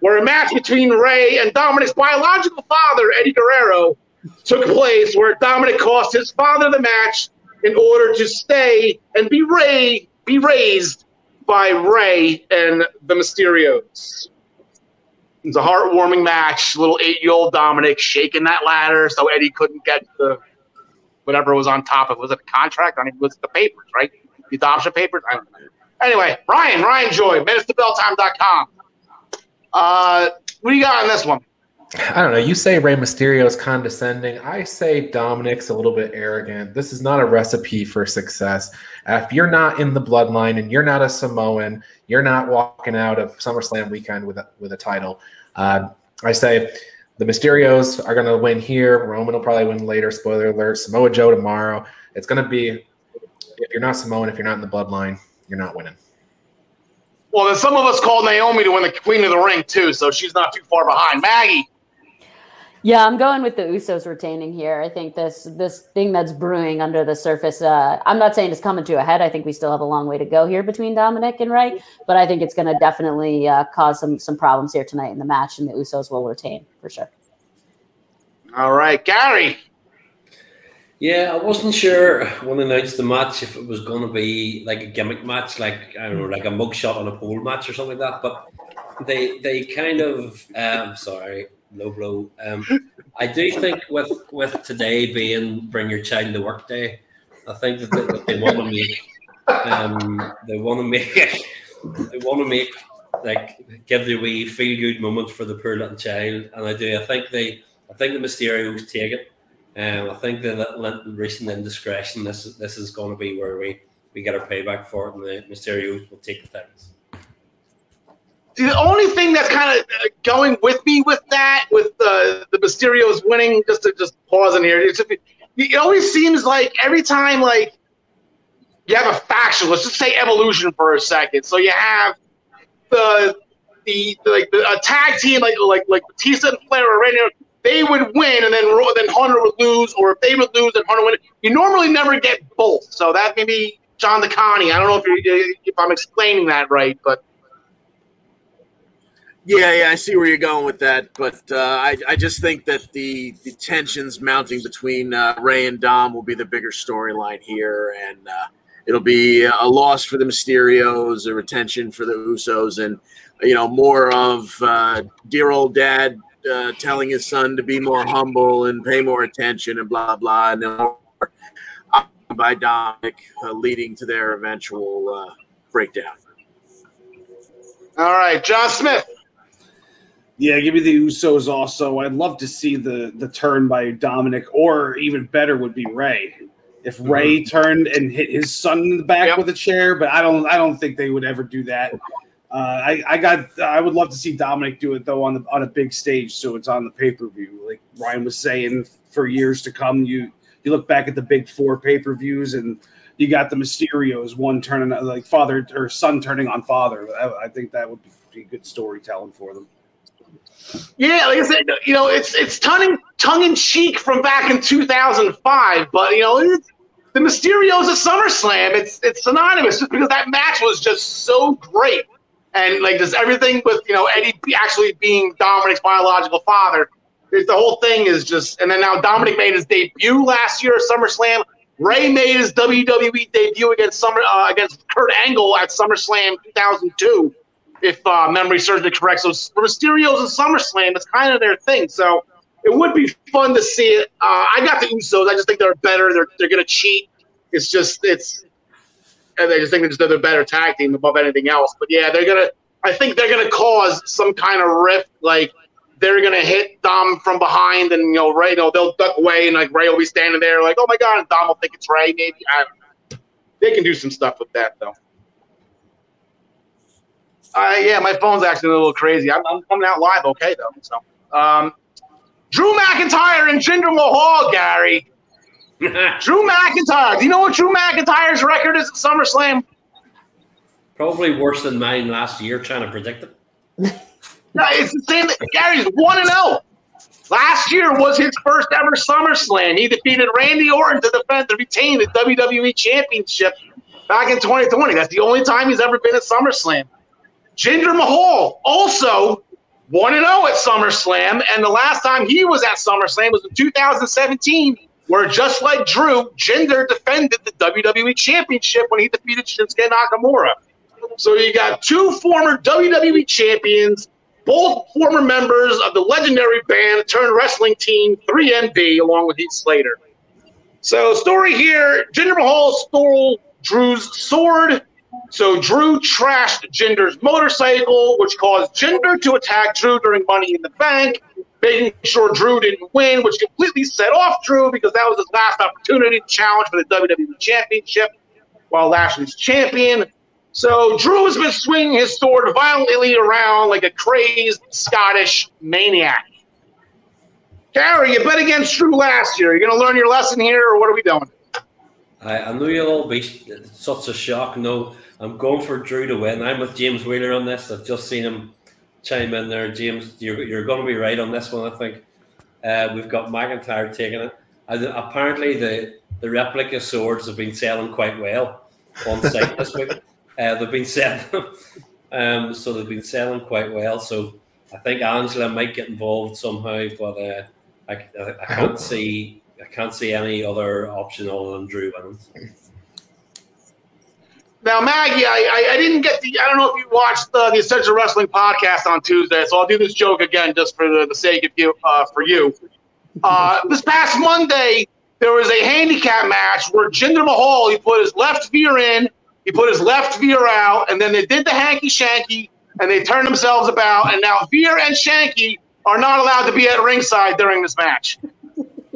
where a match between Rey and Dominic's biological father, Eddie Guerrero, took place, where Dominic cost his father the match in order to stay and be Ray, be raised by Rey and the Mysterios. It's a heartwarming match. Little eight-year-old Dominic shaking that ladder so Eddie couldn't get the whatever was on top of. Was it a contract? I mean, was it the papers, right? The adoption papers. Don't. Anyway, Ryan, Ryan Joy, minutestobelltime.com. Uh, what do you got on this one? I don't know. You say Rey Mysterio is condescending. I say Dominic's a little bit arrogant. This is not a recipe for success. if you're not in the bloodline and you're not a Samoan, you're not walking out of SummerSlam weekend with a, with a title. Uh, I say the Mysterios are going to win here. Roman will probably win later. Spoiler alert. Samoa Joe tomorrow. It's going to be if you're not Samoan, if you're not in the bloodline, you're not winning. Well, then some of us called Naomi to win the Queen of the Ring too, so she's not too far behind. Maggie. Yeah, I'm going with the Usos retaining here. I think this this thing that's brewing under the surface. Uh, I'm not saying it's coming to a head. I think we still have a long way to go here between Dominic and Rey, but I think it's going to definitely uh, cause some some problems here tonight in the match, and the Usos will retain for sure. All right, Gary. Yeah, I wasn't sure when they announced the match if it was going to be like a gimmick match, like I don't know, like a mugshot on a pole match or something like that. But they they kind of um, sorry low blow. Um, I do think with with today being bring your child to work day, I think that they, that they want to make um, they want to make they want to make like give the wee feel good moment for the poor little child, and I do. I think they I think the Mysterios take it. Um, I think the recent indiscretion. This this is going to be where we we get our payback for it, and the Mysterios will take the things. The only thing that's kind of uh, going with me with that, with the the Mysterios winning, just to just pause in here, it's, it always seems like every time like you have a faction. Let's just say Evolution for a second. So you have the the, the like the, a tag team like like like Batista and Flair or Randy. They would win, and then then Hunter would lose, or if they would lose, then Hunter would. You normally never get both. So that may be John the DeConnie. I don't know if you're, if I'm explaining that right, but yeah, yeah, I see where you're going with that, but uh, I, I just think that the, the tensions mounting between uh, Rey and Dom will be the bigger storyline here, and uh, it'll be a loss for the Mysterios, a retention for the Usos, and you know more of uh, dear old dad uh, telling his son to be more humble and pay more attention, and blah blah, and then by Dominic, uh, leading to their eventual breakdown. All right, John Smith. Yeah, give me the Usos also. I'd love to see the the turn by Dominic, or even better would be Rey. If mm-hmm. Mm-hmm. turned and hit his son in the back yep. with a chair, but I don't I don't think they would ever do that. Uh, I, I got I would love to see Dominic do it though on the on a big stage, so it's on the pay per view. Like Ryan was saying, for years to come, you you look back at the big four pay per views and you got the Mysterios, one turning like father or son turning on father. I, I think that would be good storytelling for them. Yeah, like I said, you know, it's it's tongue tongue in cheek from back in 2005, but you know, the Mysterios at SummerSlam, it's it's synonymous just because that match was just so great, and like just everything with you know Eddie actually being Dominic's biological father, the whole thing is just. And then now Dominic made his debut last year at SummerSlam. Rey made his WWE debut against Summer uh, against Kurt Angle at SummerSlam 2002 if uh, memory serves me correct. So Mysterios and SummerSlam, it's kind of their thing. So it would be fun to see it. Uh, I got the Usos. I just think they're better. They're they're gonna cheat. It's just it's, and they just think they're the better tag team above anything else. But yeah, they're gonna. I think they're gonna cause some kind of rift. Like they're gonna hit Dom from behind, and you know Rey. You know they'll duck away, and like Rey will be standing there, like oh my god, and Dom will think it's Rey. Maybe I don't know. They can do some stuff with that though. Uh, yeah, my phone's actually a little crazy. I'm, I'm coming out live, okay though. So, um, Drew McIntyre and Jinder Mahal, Gary. Drew McIntyre. Do you know what Drew McIntyre's record is at SummerSlam? Probably worse than mine last year. Trying to predict it. no, it's the same. Gary's one and zero. Oh. Last year was his first ever SummerSlam. He defeated Randy Orton to defend to retain the WWE Championship back in 2020. That's the only time he's ever been at SummerSlam. Jinder Mahal also 1 0 at SummerSlam. And the last time he was at SummerSlam was in 2017, where just like Drew, Jinder defended the WWE Championship when he defeated Shinsuke Nakamura. So you got two former WWE champions, both former members of the legendary band turned wrestling team 3MB, along with Heath Slater. So, story here Jinder Mahal stole Drew's sword so Drew trashed Jinder's motorcycle, which caused Jinder to attack Drew during Money in the Bank, making sure Drew didn't win, which completely set off Drew because that was his last opportunity to challenge for the WWE Championship while Lashley's champion. So Drew has been swinging his sword violently around like a crazed Scottish maniac. Gary, you bet against Drew last year. You're you going to learn your lesson here, or what are we doing? I, I knew you'll all be such a shock. No, I'm going for Drew to win. I'm with James Wheeler on this. I've just seen him chime in there. James, you're, you're going to be right on this one, I think. Uh, we've got McIntyre taking it. And apparently, the, the replica swords have been selling quite well on site this week. Uh, they've been selling, um, so they've been selling quite well. So I think Angela might get involved somehow, but uh, I, I, I can't see I can't see any other option other than Drew winning. Now, Maggie, I, I, I, didn't get the. I don't know if you watched the, the Essential Wrestling podcast on Tuesday, so I'll do this joke again just for the, the sake of you. Uh, for you, uh, this past Monday there was a handicap match where Jinder Mahal he put his left veer in, he put his left veer out, and then they did the hanky shanky, and they turned themselves about, and now Veer and Shanky are not allowed to be at ringside during this match.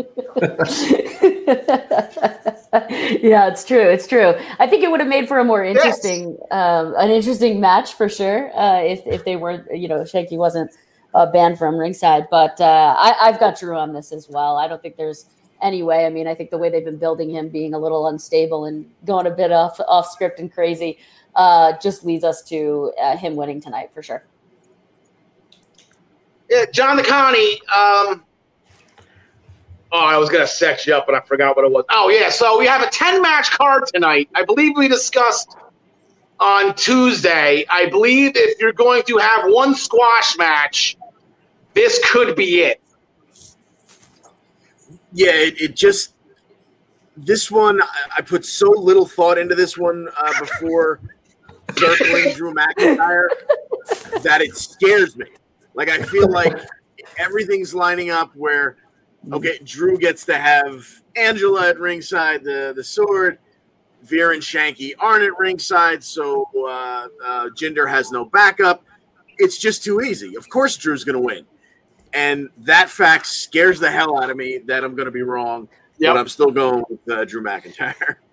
yeah, it's true. It's true. I think it would have made for a more interesting, yes. um, an interesting match for sure. Uh, if if they were, you know, Shanky wasn't uh, banned from ringside. But uh, I, I've got Drew on this as well. I don't think there's any way. I mean, I think the way they've been building him, being a little unstable and going a bit off off script and crazy, uh, just leads us to uh, him winning tonight for sure. Yeah, John DeConnie. Um, oh, I was gonna sex you up, but I forgot what it was. Oh yeah, so we have a ten match card tonight. I believe we discussed on Tuesday. I believe if you're going to have one squash match, this could be it. Yeah, it, it just this one I put so little thought into this one uh, before circling Drew McIntyre that it scares me. Like I feel like everything's lining up where okay, Drew gets to have Angela at ringside, the the sword. Veer and Shanky aren't at ringside, so uh, uh, Jinder has no backup. It's just too easy. Of course, Drew's going to win, and that fact scares the hell out of me that I'm going to be wrong. Yep. But I'm still going with uh, Drew McIntyre.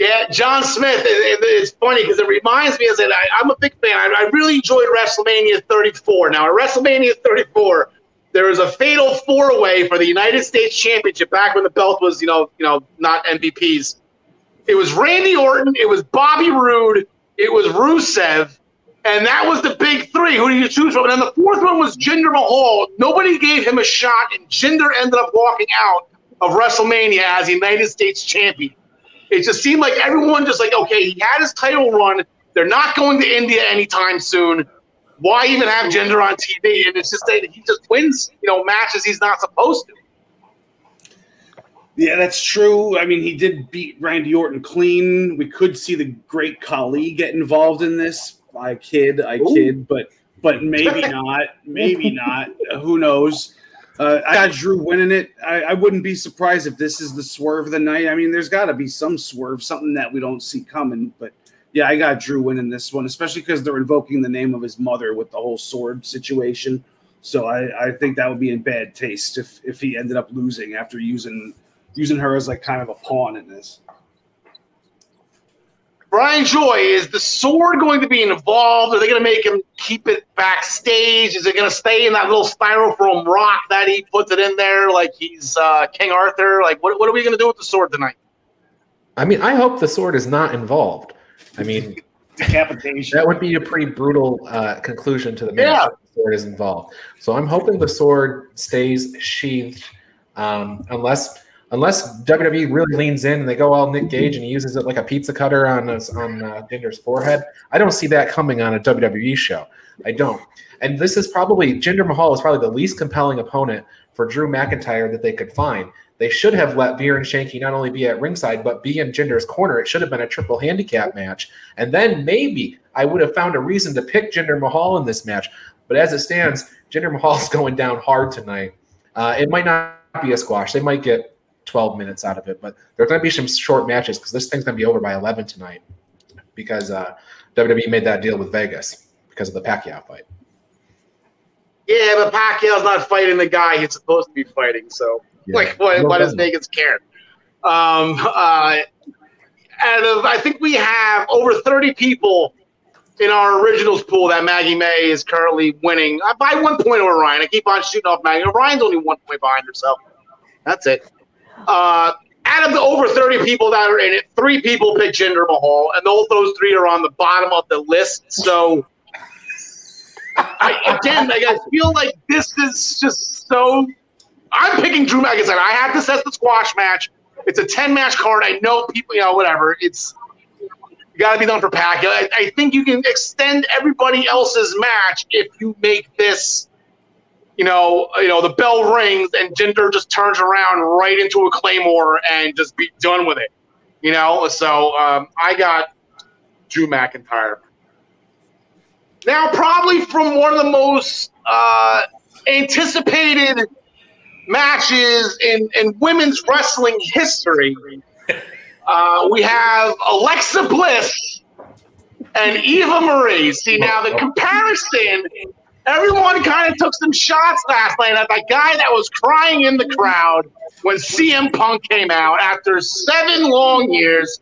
Yeah, John Smith. It, it, it's funny because it reminds me of that I, am a big fan. I, I, really enjoyed WrestleMania 34. Now, at WrestleMania 34, there was a fatal four-way for the United States Championship back when the belt was, you know, you know, not MVPs. It was Randy Orton, it was Bobby Roode, it was Rusev, and that was the big three. Who do you choose from? And then the fourth one was Jinder Mahal. Nobody gave him a shot, and Jinder ended up walking out of WrestleMania as United States champion. It just seemed like everyone just like, okay, he had his title run. They're not going to India anytime soon. Why even have Jinder on TV? And it's just that he just wins, you know, matches he's not supposed to. Yeah, that's true. I mean, he did beat Randy Orton clean. We could see the great Khali get involved in this. I kid, I Ooh. kid, but but maybe not. Maybe not. Who knows? Uh, I got Drew winning it. I, I, wouldn't be surprised if this is the swerve of the night. I mean, there's got to be some swerve, something that we don't see coming. But yeah, I got Drew winning this one, especially because they're invoking the name of his mother with the whole sword situation. So I, I think that would be in bad taste if if he ended up losing after using using her as like kind of a pawn in this. Brian Joy, is the sword going to be involved? Are they going to make him keep it backstage? Is it going to stay in that little styrofoam rock that he puts it in there like he's uh, King Arthur? Like, what, what are we going to do with the sword tonight? I mean, I hope the sword is not involved. I mean, decapitation. That would be a pretty brutal uh, conclusion to the match. Yeah. The sword is involved. So I'm hoping the sword stays sheathed, um, unless unless WWE really leans in and they go all Nick Gage and he uses it like a pizza cutter on his, on uh, Jinder's forehead. I don't see that coming on a WWE show. I don't. And this is probably Jinder Mahal is probably the least compelling opponent for Drew McIntyre that they could find. They should have let Veer and Shanky not only be at ringside, but be in Jinder's corner. It should have been a triple handicap match. And then maybe I would have found a reason to pick Jinder Mahal in this match. But as it stands, Jinder Mahal's going down hard tonight. Uh, it might not be a squash. They might get 12 minutes out of it. But there's going to be some short matches because this thing's going to be over by 11 tonight because uh, WWE made that deal with Vegas because of the Pacquiao fight. Yeah, but Pacquiao's not fighting the guy he's supposed to be fighting. So, yeah. like, what, what does Vegas care? Um, uh, and I think we have over 30 people in our originals pool that Maggie May is currently winning uh, by one point over Ryan. I keep on shooting off Maggie. Ryan's only one point behind herself. That's it. Uh, out of the over 30 people that are in it, three people picked Jinder Mahal, and all those three are on the bottom of the list. So, I, again, like, I feel like this is just so. I'm picking Drew McIntyre. I have to set the squash match. It's a 10 match card. I know people, you know, whatever. It's got to be done for Pacquiao. I, I think you can extend everybody else's match if you make this you know, you know, the bell rings and Jinder just turns around right into a claymore and just be done with it. You know, so um, I got Drew McIntyre. Now, probably from one of the most uh, anticipated matches in, in women's wrestling history, uh, we have Alexa Bliss and Eva Marie. See, now the comparison Everyone kind of took some shots last night at that guy that was crying in the crowd when CM Punk came out after seven long years.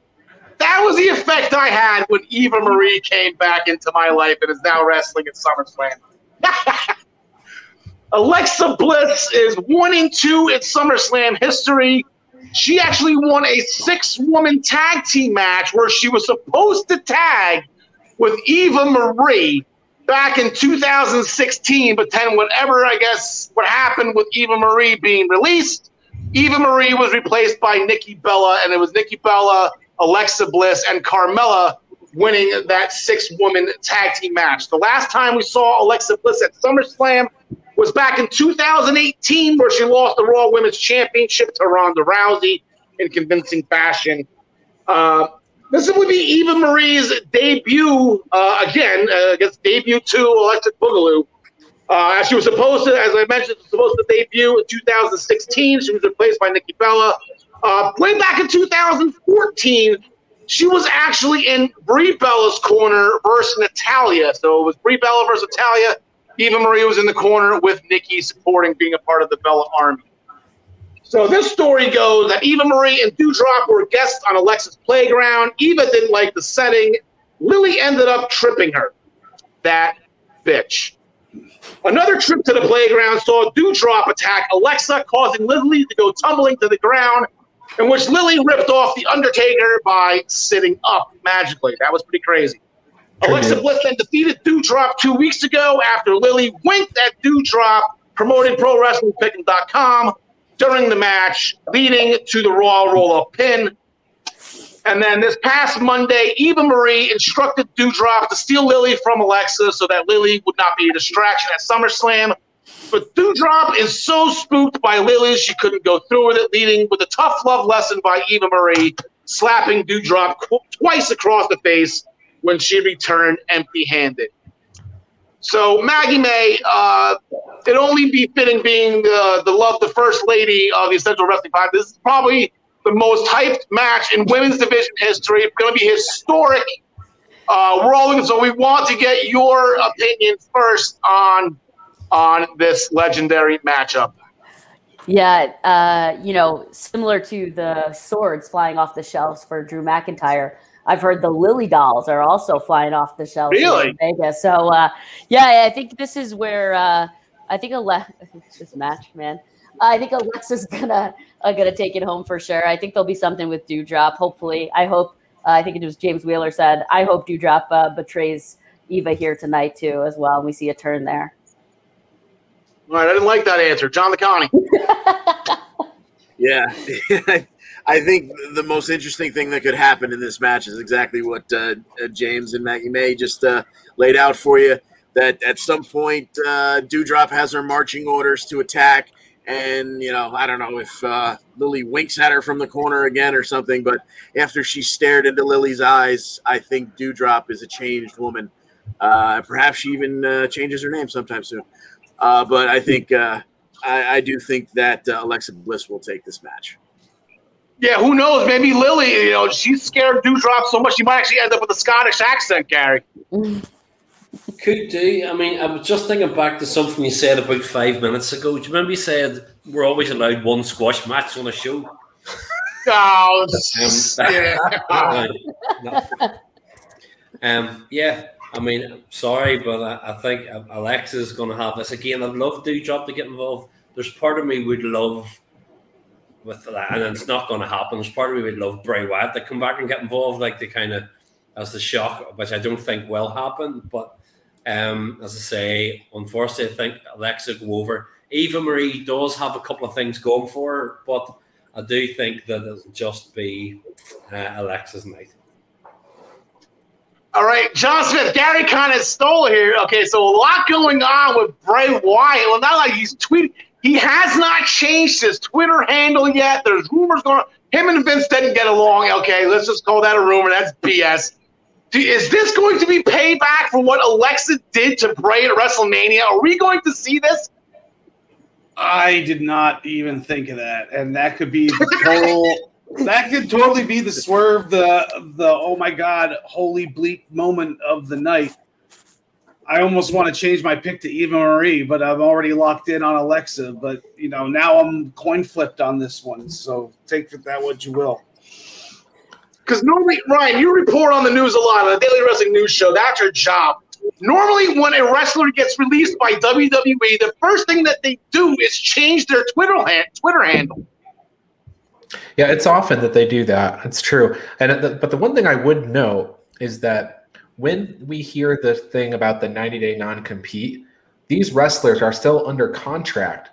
That was the effect I had when Eva Marie came back into my life and is now wrestling at SummerSlam. Alexa Bliss is one and two in SummerSlam history. She actually won a six woman tag team match where she was supposed to tag with Eva Marie back in 2016, but then whatever, I guess, what happened with Eva Marie being released, Eva Marie was replaced by Nikki Bella, and it was Nikki Bella, Alexa Bliss, and Carmella winning that six woman tag team match. The last time we saw Alexa Bliss at SummerSlam was back in 2018, where she lost the Raw Women's Championship to Ronda Rousey in convincing fashion. Uh, this would be Eva Marie's debut uh, again uh, guess debut to Electric Boogaloo. Uh, as she was supposed to, as I mentioned, supposed to debut in 2016. She was replaced by Nikki Bella. Uh, way back in 2014, she was actually in Brie Bella's corner versus Natalya. So it was Brie Bella versus Natalya. Eva Marie was in the corner with Nikki supporting being a part of the Bella Army. So this story goes that Eva Marie and Doudrop were guests on Alexa's playground. Eva didn't like the setting. Lily ended up tripping her. That bitch. Another trip to the playground saw Doudrop attack Alexa, causing Lily to go tumbling to the ground, in which Lily ripped off the Undertaker by sitting up magically. That was pretty crazy. Alexa Bliss then defeated Doudrop two weeks ago after Lily winked at Doudrop, promoting ProWrestlingPicking.com during the match, leading to the Raw roll-up pin. And then this past Monday, Eva Marie instructed Doudrop to steal Lily from Alexa so that Lily would not be a distraction at SummerSlam. But Doudrop is so spooked by Lily, she couldn't go through with it, leading with a tough love lesson by Eva Marie, slapping Doudrop qu- twice across the face when she returned empty handed. So Maggie May, uh, it only be fitting being the, the love, the first lady of the Essential Wrestling Podcast. This is probably the most hyped match in women's division history. It's going to be historic. Uh, we're all so we want to get your opinion first on on this legendary matchup. Yeah, uh, you know, similar to the swords flying off the shelves for Drew McIntyre. I've heard the Lily dolls are also flying off the shelves Really? in Vegas. So uh, yeah, I think this is where uh, I think Ale- this match, man. I think Alexa's gonna uh, gonna take it home for sure. I think there'll be something with Doudrop. Hopefully, I hope. Uh, I think it was James Wheeler said. I hope Doudrop uh, betrays Eva here tonight too, as well. And we see a turn there. All right, I didn't like that answer, John LeConnie. Yeah, I think the most interesting thing that could happen in this match is exactly what uh, uh, James and Maggie May just uh, laid out for you. That at some point, uh, Doudrop has her marching orders to attack, and you know, I don't know if uh, Lily winks at her from the corner again or something. But after she stared into Lily's eyes, I think Doudrop is a changed woman. Uh, perhaps she even changes her name sometime soon. But I think I, I do think that Alexa Bliss will take this match. Yeah, who knows? Maybe Lily, you know, she's scared Doudrop so much she might actually end up with a Scottish accent, Gary. Could do. I mean, I was just thinking back to something you said about five minutes ago. Do you remember you said we're always allowed one squash match on a show? Oh, Um, yeah. Um, yeah, I mean, sorry, but I, I think Alexa's going to have this again. I'd love Doudrop to get involved. There's part of me would love with that, and it's not going to happen. There's part of me would love Bray Wyatt to come back and get involved, like the kind of as the shock, which I don't think will happen. But um, as I say, unfortunately, I think Alexa go over. Eva Marie does have a couple of things going for her, but I do think that it'll just be uh, Alexa's night. All right, John Smith. Gary kind of stole here. Okay, so a lot going on with Bray Wyatt. Well, not like he's tweeting. He has not changed his Twitter handle yet. There's rumors going on. Him and Vince didn't get along. Okay, let's just call that a rumor. That's BS. Is this going to be payback for what Alexa did to Bray at WrestleMania? Are we going to see this? I did not even think of that, and that could be the total. that could totally be the swerve, the the oh my god, holy bleep moment of the night. I almost want to change my pick to Eva Marie, but I'm already locked in on Alexa. But you know, now I'm coin flipped on this one. So take that what you will. Because normally, Ryan, you report on the news a lot on the Daily Wrestling News Show. That's your job. Normally, when a wrestler gets released by WWE, the first thing that they do is change their Twitter hand, Twitter handle. Yeah, it's often that they do that. It's true. And the, but the one thing I would note is that when we hear the thing about the 90 day non compete, these wrestlers are still under contract.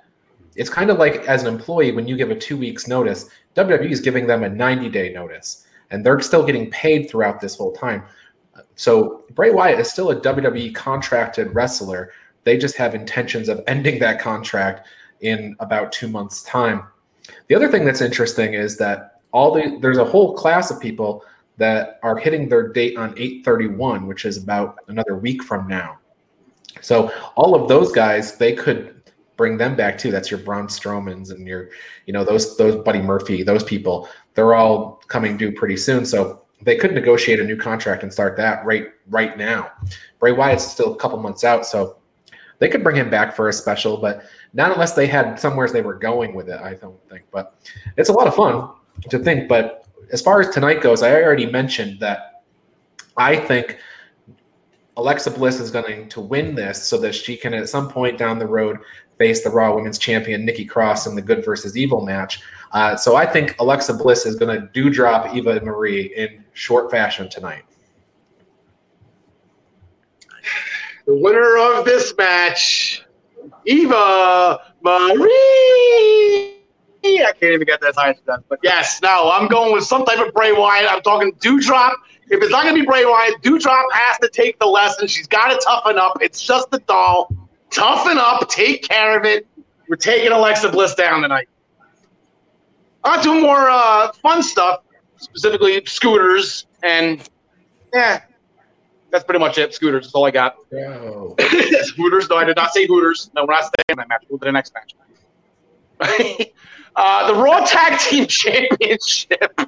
It's kind of like as an employee when you give a two weeks notice, WWE is giving them a 90 day notice, and they're still getting paid throughout this whole time. So Bray Wyatt is still a WWE contracted wrestler. They just have intentions of ending that contract in about two months' time. The other thing that's interesting is that all the there's a whole class of people that are hitting their date on 831, which is about another week from now. So all of those guys, they could bring them back too. That's your Braun Strowmans and your, you know, those those Buddy Murphy, those people. They're all coming due pretty soon. So they could negotiate a new contract and start that right right now. Bray Wyatt's still a couple months out, so they could bring him back for a special, but not unless they had somewhere they were going with it. I don't think, but it's a lot of fun to think. But as far as tonight goes, I already mentioned that I think Alexa Bliss is going to win this so that she can at some point down the road face the Raw Women's Champion Nikki Cross in the Good versus Evil match. Uh, so I think Alexa Bliss is going to do drop Eva Marie in short fashion tonight. The winner of this match, Eva Marie. I can't even get that high that. But yes, no, I'm going with some type of Bray Wyatt. I'm talking Doudrop. If it's not going to be Bray Wyatt, Doudrop has to take the lesson. She's got to toughen up. It's just a doll. Toughen up. Take care of it. We're taking Alexa Bliss down tonight. On to more uh, fun stuff, specifically scooters. And yeah, that's pretty much it. Scooters. That's all I got. Oh. Hooters. No, I did not say Hooters. No, we're not staying in that match. We'll do the next match. uh, the Raw Tag Team Championship.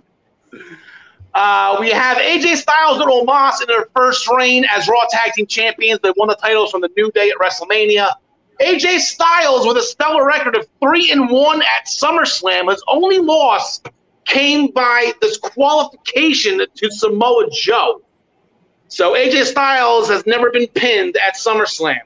Uh, we have AJ Styles and Omos in their first reign as Raw Tag Team Champions. They won the titles from the New Day at WrestleMania. AJ Styles with a stellar record of three and one at SummerSlam. His only loss came by disqualification to Samoa Joe. So AJ Styles has never been pinned at SummerSlam.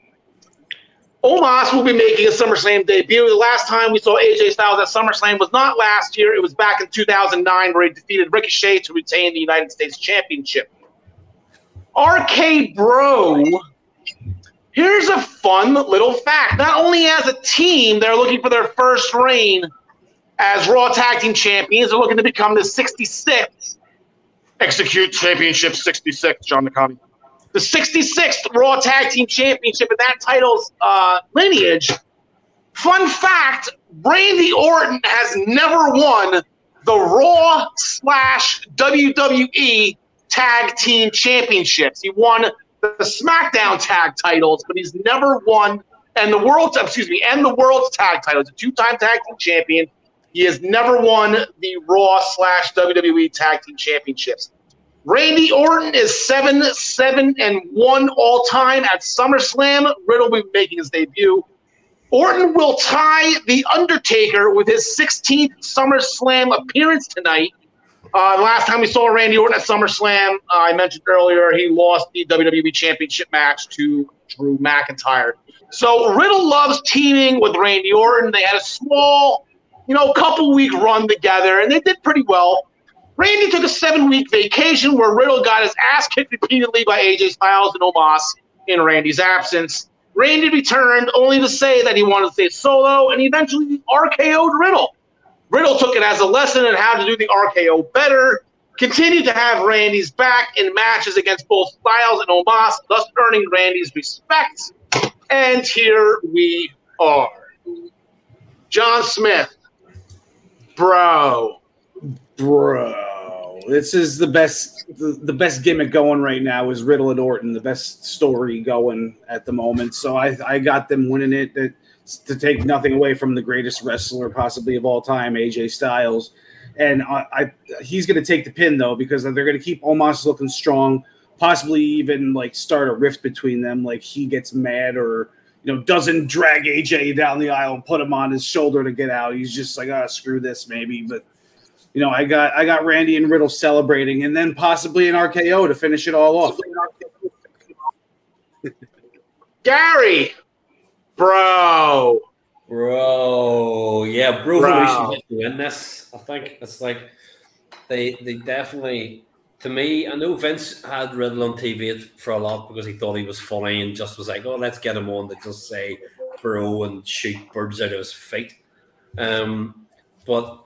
Omos will be making a SummerSlam debut. The last time we saw AJ Styles at SummerSlam was not last year. It was back in 2009 where he defeated Ricochet to retain the United States Championship. RK Bro, here's a fun little fact. Not only as a team, they're looking for their first reign as Raw Tag Team Champions. They're looking to become the 66th Execute Championship 66, John McConney the 66th Raw Tag Team Championship in that title's uh, lineage. Fun fact Randy Orton has never won the Raw slash WWE Tag Team Championships. He won the SmackDown Tag titles, but he's never won and the world excuse me and the world's tag titles. A two-time tag team champion. He has never won the Raw slash WWE Tag Team Championships. Randy Orton is seven, seven, and one all time at SummerSlam. Riddle will be making his debut. Orton will tie The Undertaker with his 16th SummerSlam appearance tonight. Uh, last time we saw Randy Orton at SummerSlam, uh, I mentioned earlier, he lost the WWE Championship match to Drew McIntyre. So Riddle loves teaming with Randy Orton. They had a small, you know, couple week run together, and they did pretty well. Randy took a seven week vacation where Riddle got his ass kicked repeatedly by AJ Styles and Omos in Randy's absence. Randy returned only to say that he wanted to stay solo and eventually RKO'd Riddle. Riddle took it as a lesson in how to do the RKO better, continued to have Randy's back in matches against both Styles and Omos, thus earning Randy's respect. And here we are. John Smith, bro, Bro, this is the best the, the best gimmick going right now is Riddle and Orton, the best story going at the moment. So I I got them winning it that, to take nothing away from the greatest wrestler possibly of all time, AJ Styles. And I, I he's going to take the pin though because they're going to keep Omos looking strong. possibly even like start a rift between them. Like he gets mad or you know doesn't drag AJ down the aisle and put him on his shoulder to get out. He's just like, ah, screw this, maybe. But you know, I got I got Randy and Riddle celebrating, and then possibly an RKO to finish it all off. Gary, bro. Bro, yeah, bro, Bro. Evolution has to win this. I think it's like they they definitely to me. I know Vince had Riddle on TV for a lot because he thought he was funny and just was like, oh, let's get him on to just say bro and shoot birds out of his feet. Um, but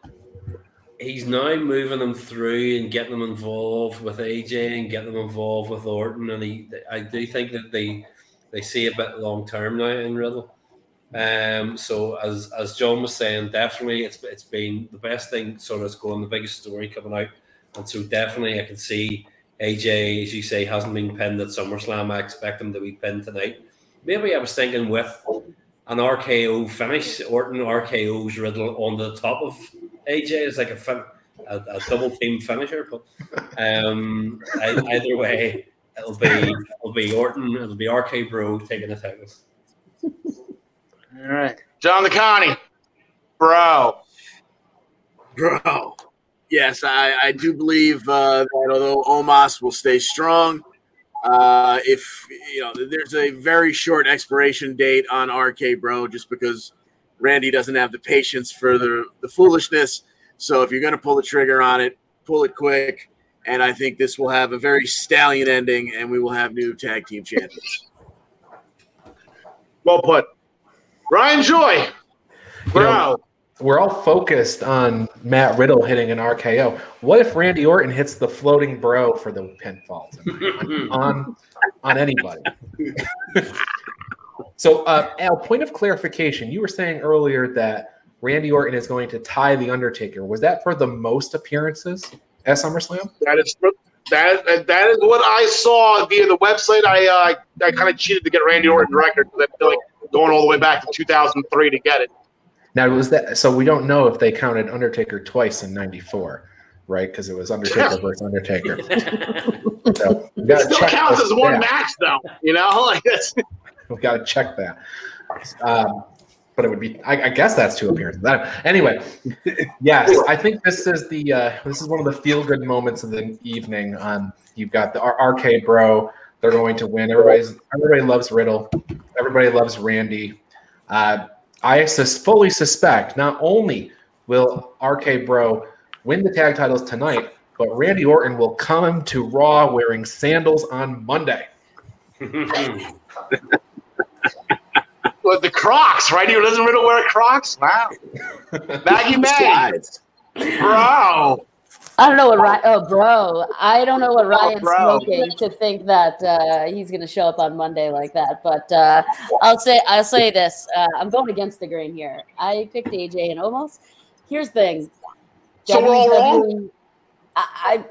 he's now moving them through and getting them involved with AJ and getting them involved with Orton, and he, I do think that they they see a bit long term now in Riddle. Um, so as as John was saying, definitely it's it's been the best thing sort of going, the biggest story coming out, and so definitely I can see AJ, as you say, hasn't been pinned at SummerSlam. I expect him to be pinned tonight. Maybe I was thinking with an RKO finish, Orton RKO's Riddle on the top of AJ is like a, fin- a, a double team finisher, but um, ei- either way, it'll be it'll be Orton, it'll be RK Bro taking the titles. All right. John the Connie, bro. Bro. Yes, I, I do believe uh, that although Omos will stay strong, uh, if you know, there's a very short expiration date on RK Bro, just because Randy doesn't have the patience for the, the foolishness. So if you're going to pull the trigger on it, pull it quick. And I think this will have a very stallion ending, and we will have new tag team champions. Well put. Ryan Joy, bro. We're all focused on Matt Riddle hitting an RKO. What if Randy Orton hits the floating bro for the pinfall tonight on on anybody? so, uh, Al, point of clarification: you were saying earlier that Randy Orton is going to tie the Undertaker. Was that for the most appearances at SummerSlam? That is that is, that is what I saw via the website. I uh, I kind of cheated to get Randy Orton record because I feel like going all the way back to 2003 to get it. Now, was that so? We don't know if they counted Undertaker twice in '94, right? Because it was Undertaker versus Undertaker. So It still counts as one stat. match, though. You know, like that's we got to check that. Um, but it would be, I, I guess that's two appearances. Anyway, yes, I think this is the uh, this is one of the feel good moments of the evening. Um, you've got the RK Bro; they're going to win. Everybody's everybody loves Riddle. Everybody loves Randy. Uh, I sus- fully suspect not only will RK Bro win the tag titles tonight, but Randy Orton will come to Raw wearing sandals on Monday. with the Crocs, right? He doesn't really wear Crocs. Wow, Maggie May, bro. I don't know what Ryan. Oh, bro, I don't know what Ryan's bro. smoking to think that uh, he's going to show up on Monday like that. But uh, I'll say I'll say this: uh, I'm going against the grain here. I picked AJ and Omos. Here's the thing. So we're all wrong? WWE I, I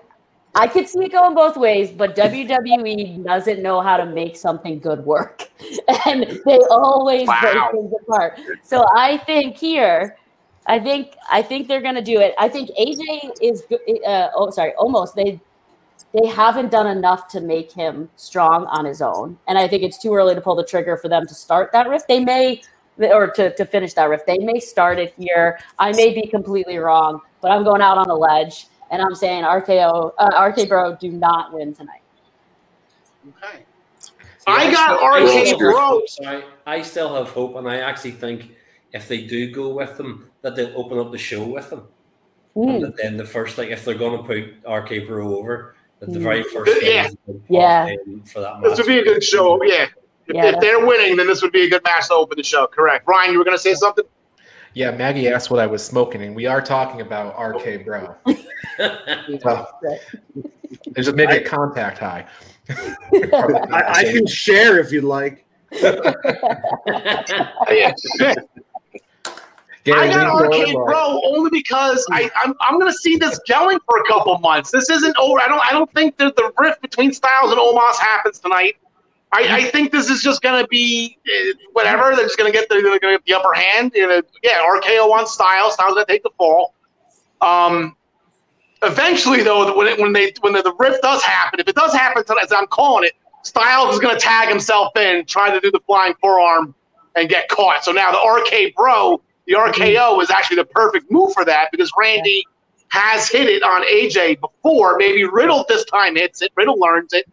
I could see it going both ways, but WWE doesn't know how to make something good work, and they always Wow. break things apart. So I think here, I think I think they're gonna do it. I think AJ is good. Uh, oh, sorry, Omos they they haven't done enough to make him strong on his own, and I think it's too early to pull the trigger for them to start that rift. They may. Or to, to finish that rift, they may start it here. I may be completely wrong, but I'm going out on a ledge and I'm saying RKO, uh, RK Bro, do not win tonight. Okay. I got RK Bro. Sorry, I still have hope, and I actually think if they do go with them, that they'll open up the show with them. And Mm, that then the first, like, if they're going to put RK Bro over, that the Mm. very first thing Yeah. is Yeah. for that match. This would be a good show. Yeah. If, Yeah. if they're winning, then this would be a good match to open the show. Correct. Ryan, you were going to say something? Yeah, Maggie asked what I was smoking, and we are talking about RK Bro. So uh, there's a, maybe a contact high. I, I can share if you'd like. Yeah. Gary, I got leave Arcade door Bro only because I, I'm I'm gonna see this going for a couple months. This isn't over. I don't I don't think that the rift between Styles and Omos happens tonight. I, I think this is just gonna be uh, whatever. They're just gonna get the, they're gonna get the upper hand. You know, yeah, RKO on Styles. Styles gonna take the fall. Um, eventually, though, when it, when they when the, the rift does happen, if it does happen, tonight, as I'm calling it, Styles is going to tag himself in, try to do the flying forearm, and get caught. So now the RK Bro, the RKO, is actually the perfect move for that because Randy has hit it on AJ before. Maybe Riddle this time hits it. Riddle learns it.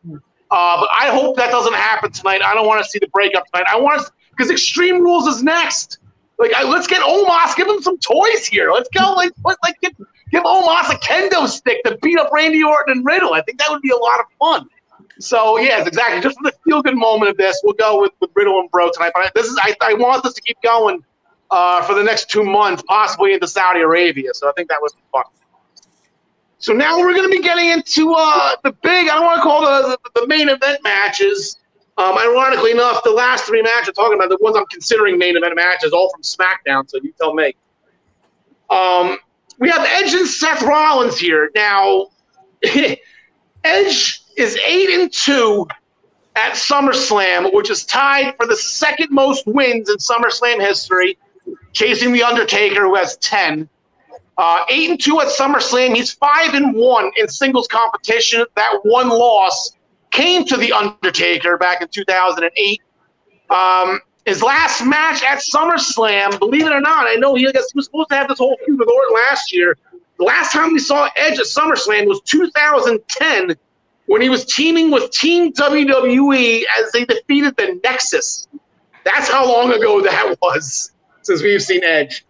Uh, but I hope that doesn't happen tonight. I don't want to see the breakup tonight. I want to, because Extreme Rules is next. Like, I, let's get Omos. Give him some toys here. Let's go. Like, let, like give, give Omos a kendo stick to beat up Randy Orton and Riddle. I think that would be a lot of fun. So yes, exactly. Just for the feel good moment of this, we'll go with, with Riddle and Bro tonight. But this is I, I want this to keep going uh, for the next two months, possibly into Saudi Arabia. So I think that was fun. So now we're going to be getting into uh, the big, I don't want to call the, the, the main event matches. Um, ironically enough, the last three matches I'm talking about, the ones I'm considering main event matches, all from SmackDown, so you tell me. Um, we have Edge and Seth Rollins here. Now, Edge is 8 and 2 at SummerSlam, which is tied for the second most wins in SummerSlam history, chasing The Undertaker, who has 10. Uh, eight and two at SummerSlam. He's five and one in singles competition. That one loss came to the Undertaker back in 2008. Um, his last match at SummerSlam, believe it or not, I know he, he was supposed to have this whole feud with Orton last year. The last time we saw Edge at SummerSlam was 2010 when he was teaming with Team WWE as they defeated the Nexus. That's how long ago that was since we've seen Edge.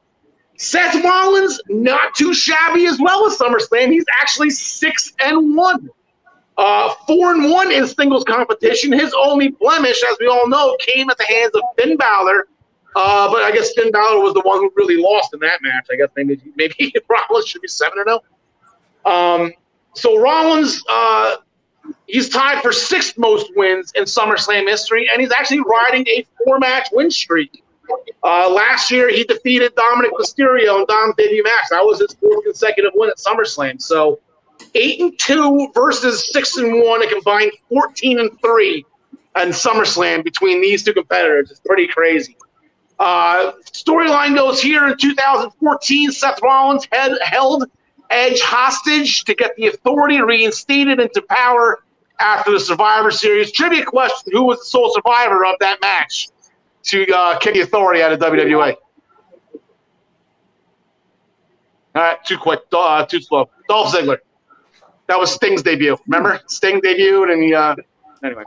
Seth Rollins, not too shabby as well as SummerSlam. He's actually six and one. Uh, four and one in singles competition. His only blemish, as we all know, came at the hands of Finn Balor. Uh, but I guess Finn Balor was the one who really lost in that match. I guess maybe maybe Rollins should be seven or no. Um, so Rollins, uh, he's tied for sixth most wins in SummerSlam history, and he's actually riding a four-match win streak. Uh, last year, he defeated Dominic Mysterio and Dom debut match. That was his fourth consecutive win at SummerSlam. So, eight and two versus six and one, a combined fourteen and three and SummerSlam between these two competitors. It's pretty crazy. Uh, storyline goes here in 2014. Seth Rollins had held Edge hostage to get the authority reinstated into power after the Survivor Series. Trivia question: Who was the sole survivor of that match? To uh, the authority out of WWA. All right, too quick, uh, too slow. Dolph Ziggler. That was Sting's debut. Remember? Sting debuted, and he. Uh, anyway,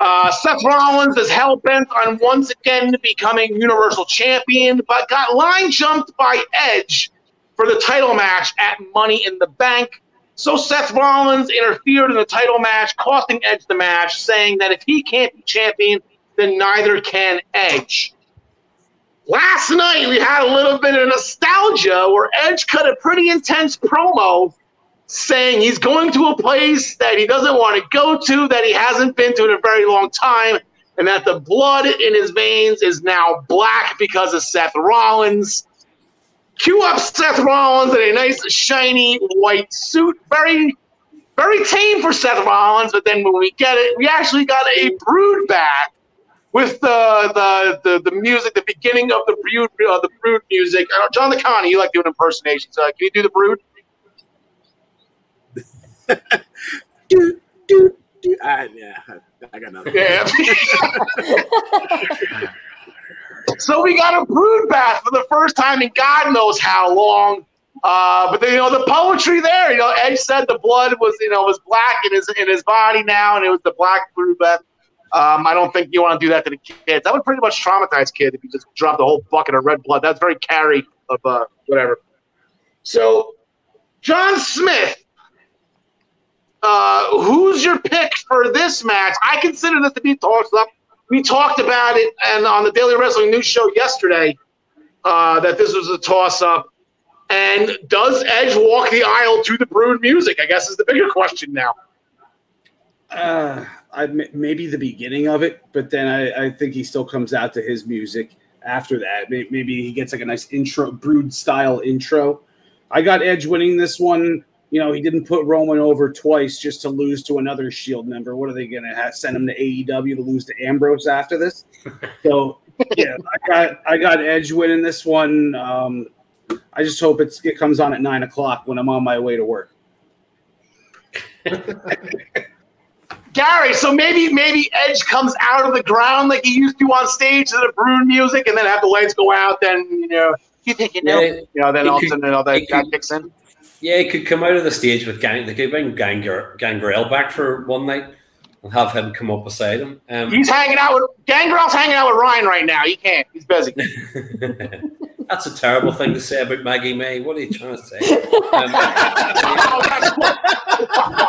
uh, Seth Rollins is hell bent on once again becoming Universal Champion, but got line jumped by Edge for the title match at Money in the Bank. So Seth Rollins interfered in the title match, costing Edge the match, saying that if he can't be champion, then neither can Edge. Last night, we had a little bit of nostalgia where Edge cut a pretty intense promo saying he's going to a place that he doesn't want to go to, that he hasn't been to in a very long time, and that the blood in his veins is now black because of Seth Rollins. Cue up Seth Rollins in a nice, shiny white suit. Very, very tame for Seth Rollins, but then when we get it, we actually got a brood back with the the the, the music, the beginning of the brood, uh, the brood music. Uh, John the Connie, you like doing impersonations. Uh, can you do the brood? do, do, do. Uh, yeah, I got nothing. Yeah. so we got a brood bath for the first time in God knows how long. Uh, but then, you know the poetry there. You know, Edge said the blood was you know was black in his in his body now, and it was the black brood bath. Um, I don't think you want to do that to the kids. That would pretty much traumatize kids if you just dropped a whole bucket of red blood. That's very carry of uh, whatever. So, John Smith, uh, who's your pick for this match? I consider this to be tossed up. We talked about it and on the Daily Wrestling News show yesterday uh, that this was a toss up. And does Edge walk the aisle to the Brood music? I guess is the bigger question now. Uh, I, maybe the beginning of it, but then I, I, think he still comes out to his music after that. Maybe he gets like a nice intro, brood style intro. I got Edge winning this one. You know, he didn't put Roman over twice just to lose to another Shield member. What are they going to send him to AEW to lose to Ambrose after this? So yeah, I got I got Edge winning this one. Um, I just hope it's it comes on at nine o'clock when I'm on my way to work. Gary, so maybe maybe Edge comes out of the ground like he used to on stage to the Brood music, and then have the lights go out. Then you know, you think you know, Yeah, you know, then it all of a sudden, you that guy kicks in. Yeah, he could come out of the stage with gang. They could bring Gangrel, Gangrel back for one night and have him come up beside him. Um, He's hanging out with Gangrel's hanging out with Ryan right now. He can't. He's busy. That's a terrible thing to say about Maggie May. What are you trying to say? Um,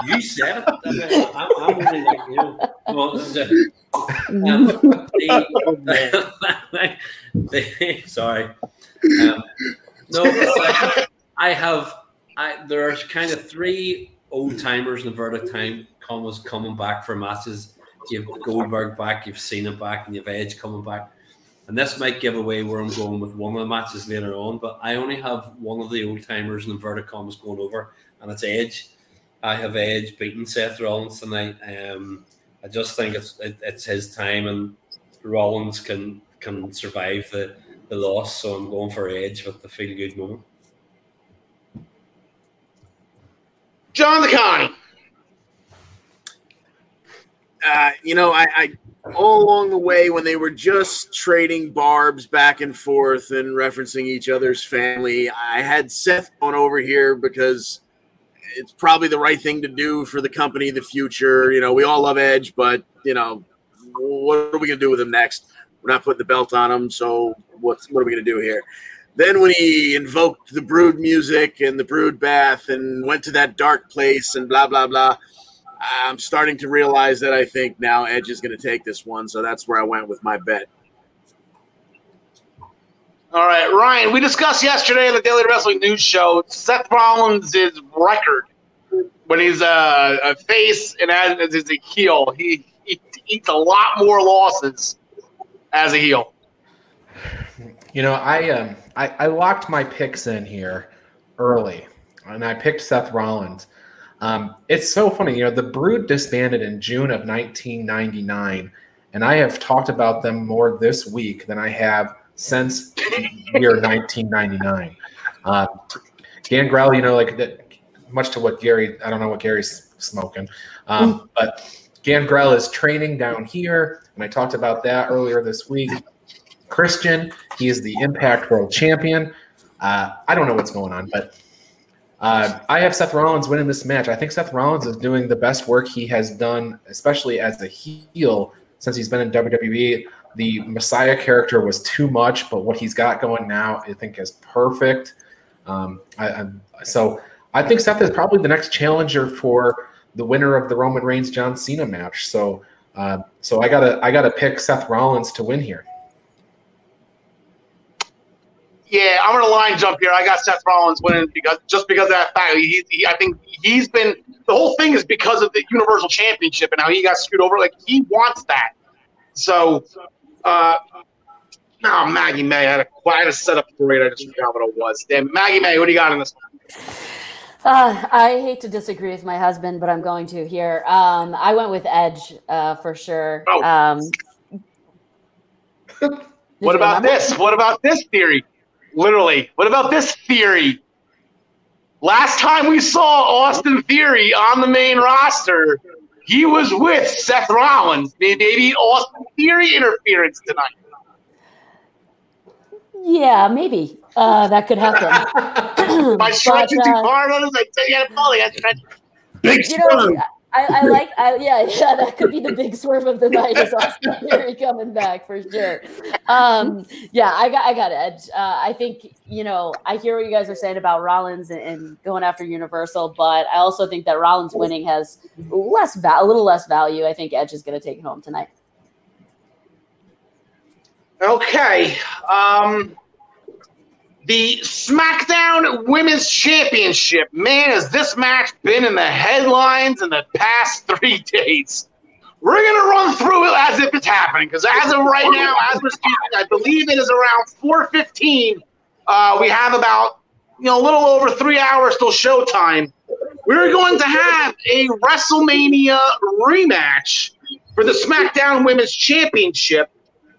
you said it. I I'm, I'm only like you. Well, the- um, the- the- sorry. Um, no, like, I have. I are kind of three old timers in inverted time commas coming back for matches. You've Goldberg back, you've Cena back, and you've Edge coming back. And this might give away where I'm going with one of the matches later on, but I only have one of the old timers in inverted commas going over, and it's Edge. I have Edge beating Seth Rollins tonight. Um, I just think it's it, it's his time, and Rollins can can survive the, the loss. So I'm going for Edge with the feel good moment. John DeConnie. Uh, you know, I, I all along the way when they were just trading barbs back and forth and referencing each other's family, I had Seth on over here because it's probably the right thing to do for the company, the future. You know, we all love Edge, but you know, what are we gonna do with him next? We're not putting the belt on him, so what's what are we gonna do here? Then when he invoked the brood music and the brood bath and went to that dark place and blah blah blah. I'm starting to realize that I think now Edge is going to take this one, so that's where I went with my bet. All right, Ryan. We discussed yesterday on the Daily Wrestling News Show Seth Rollins' record when he's a, a face and as, as he's a heel. He, he eats a lot more losses as a heel. You know, I um I, I locked my picks in here early, and I picked Seth Rollins. Um, it's so funny, you know, the Brood disbanded in June of 1999, and I have talked about them more this week than I have since year 1999. Uh, Gangrel, you know, like that, much to what Gary, I don't know what Gary's smoking, um, but Gangrel is training down here, and I talked about that earlier this week. Christian, he is the Impact World Champion. Uh, I don't know what's going on, but uh, I have Seth Rollins winning this match. I think Seth Rollins is doing the best work he has done, especially as a heel since he's been in WWE. The Messiah character was too much, but what he's got going now, I think, is perfect. Um, I, so I think Seth is probably the next challenger for the winner of the Roman Reigns John Cena match. So, uh, so I gotta I gotta pick Seth Rollins to win here. Yeah, I'm gonna line jump here. I got Seth Rollins winning because just because of that fact. He, he, I think he's been the whole thing is because of the Universal Championship and how he got screwed over. Like he wants that. So, uh, no, Maggie May. I had a, I had a setup for it. I just forgot what it was. Damn, Maggie May. What do you got in this? one? Uh, I hate to disagree with my husband, but I'm going to here. Um, I went with Edge uh, for sure. Oh. Um, What about remember? this? What about this theory? Literally, what about this theory? Last time we saw Austin Theory on the main roster, he was with Seth Rollins. Maybe Austin Theory interference tonight. Yeah, maybe uh, that could happen. Am I stretching But, too uh, far? on this? I tell you, I'm probably I stretch. Big you know, I, I like, I, yeah, yeah, that could be the big swerve of the night is Austin Theory coming back for sure. Um, yeah, I got, I got Edge. Uh, I think you know, I hear what you guys are saying about Rollins and, and going after Universal, but I also think that Rollins winning has less, va- a little less value. I think Edge is going to take it home tonight. Okay. Um, the SmackDown Women's Championship. Man, has this match been in the headlines in the past three days? We're going to run through it as if it's happening because as of right now, as we're speaking, I believe it is around 4.15. Uh, we have about, you know, a little over three hours till showtime. We're going to have a WrestleMania rematch for the SmackDown Women's Championship.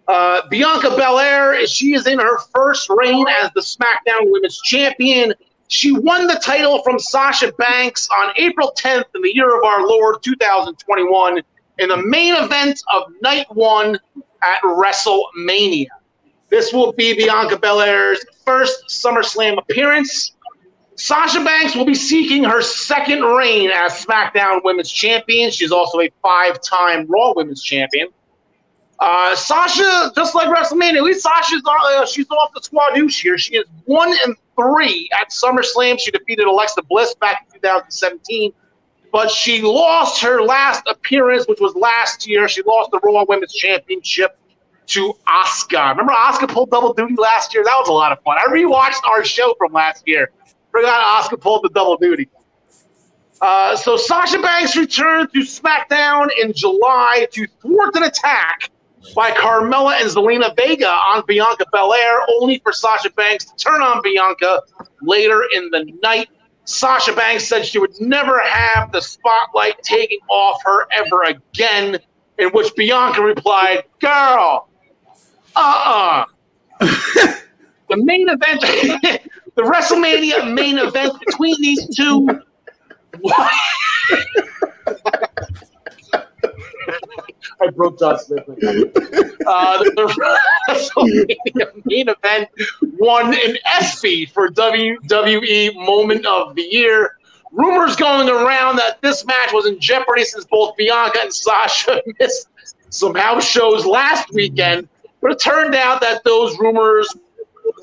Uh, Bianca Belair, she is in her first reign as the SmackDown Women's Champion. she won the title from Sasha Banks on April 10th in the year of our Lord 2021 in the main event of night one at WrestleMania. This will be Bianca Belair's first SummerSlam appearance. Sasha Banks will be seeking her second reign as SmackDown Women's Champion. She's also a five time Raw Women's Champion. Uh, Sasha, just like WrestleMania, at least Sasha's uh, she's off the squadouche here. She is one and three at SummerSlam. She defeated Alexa Bliss back in 2017, but she lost her last appearance, which was last year. She lost the Raw Women's Championship to Asuka. Remember Asuka pulled double duty last year? That was a lot of fun. I rewatched our show from last year. Forgot Asuka pulled the double duty. Uh, so Sasha Banks returned to SmackDown in July to thwart an attack by Carmella and Zelina Vega on Bianca Belair, only for Sasha Banks to turn on Bianca later in the night. Sasha Banks said she would never have the spotlight taken off her ever again, in which Bianca replied, Girl, uh uh the main event, the WrestleMania main event between these two. I broke John Smith. Uh, the WrestleMania main event won an ESPY for WWE Moment of the Year. Rumors going around that this match was in jeopardy since both Bianca and Sasha missed some house shows last weekend, but it turned out that those rumors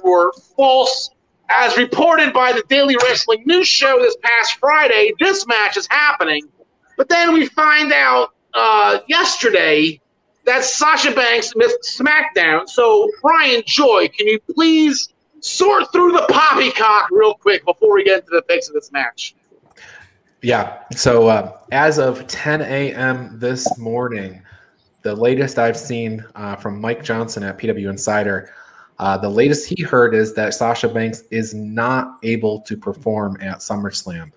were false. As reported by the Daily Wrestling News Show this past Friday, this match is happening. But then we find out uh, yesterday that Sasha Banks missed SmackDown. So, Brian Joy, can you please sort through the poppycock real quick before we get into the picks of this match? Yeah. So, uh, as of 10 a.m. this morning, the latest I've seen uh, from Mike Johnson at PW Insider, uh, the latest he heard is that Sasha Banks is not able to perform at SummerSlam.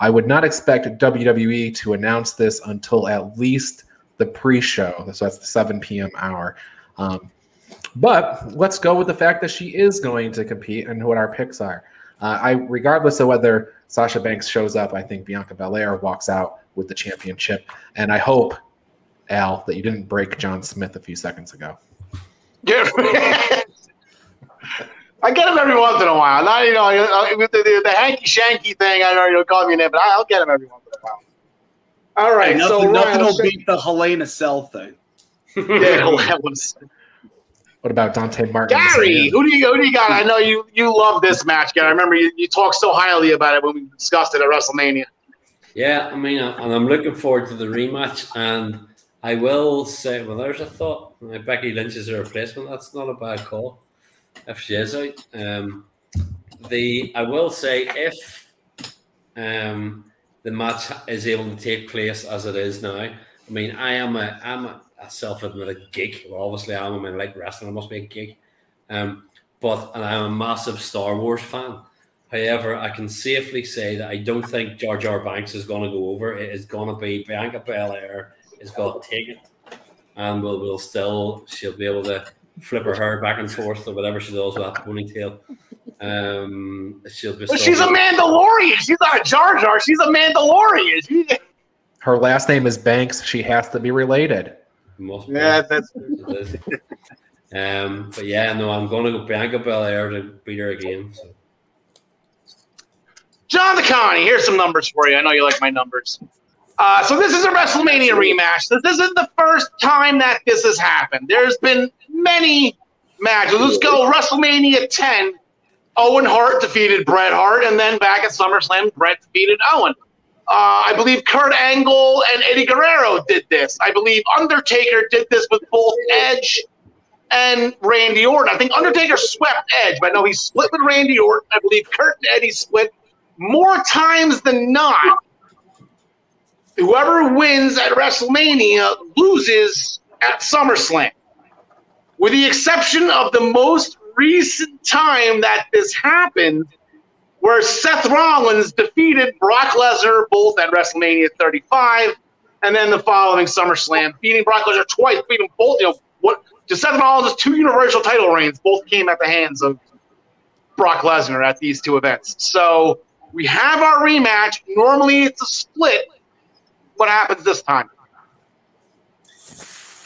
I would not expect WWE to announce this until at least the pre-show. So that's the 7 p.m. hour. Um, but let's go with the fact that she is going to compete and what our picks are. Uh, I, regardless of whether Sasha Banks shows up, I think Bianca Belair walks out with the championship, and I hope, Al, that you didn't break John Smith a few seconds ago. Yeah. I get him every once in a while. Not you know the, the, the hanky shanky thing. I know you'll call me a name, but I'll get him every once in a while. All right, Hey, so nothing, nothing Ryan, will beat the Helena Cell thing. yeah, was What about Dante Martin? Gary. Who do you who do you got? I know you you love this match, Gary. I remember you, you talked so highly about it when we discussed it at WrestleMania. Yeah, I mean, and I'm looking forward to the rematch. And I will say, well, there's a thought. Uh, Becky Lynch is a replacement. That's not a bad call if she is out. Um, the I will say if um, the match is able to take place as it is now. I mean, I am a I'm a, a self-admitted geek. Well, obviously, I'm I mean, like wrestling. I must be a geek. Um, but and I'm a massive Star Wars fan. However, I can safely say that I don't think Jar Jar Banks is going to go over. It is going to be Bianca Belair is going to take it, and we'll, we'll still she'll be able to flip her hair back and forth or whatever she does with that ponytail. Um, she'll be. But still- she's a Mandalorian. She's not a Jar Jar. She's a Mandalorian. She, Her last name is Banks. She has to be related. Must be. yeah, that's Um, but yeah, no, I'm going to go Bianca Belair to beat her again. So. John DeConnie, here's some numbers for you. I know you like my numbers. Uh, so this is a WrestleMania rematch. This isn't the first time that this has happened. There's been many matches. Let's go WrestleMania 10. Owen Hart defeated Bret Hart, and then back at SummerSlam, Bret defeated Owen. Uh, I believe Kurt Angle and Eddie Guerrero did this. I believe Undertaker did this with both Edge and Randy Orton. I think Undertaker swept Edge, but no, he split with Randy Orton. I believe Kurt and Eddie split more times than not. Whoever wins at WrestleMania loses at SummerSlam. With the exception of the most recent time that this happened, where Seth Rollins defeated Brock Lesnar both at WrestleMania 35 and then the following SummerSlam, beating Brock Lesnar twice, beating both. You know, what to Seth Rollins' two Universal title reigns both came at the hands of Brock Lesnar at these two events. So we have our rematch. Normally it's a split. What happens this time?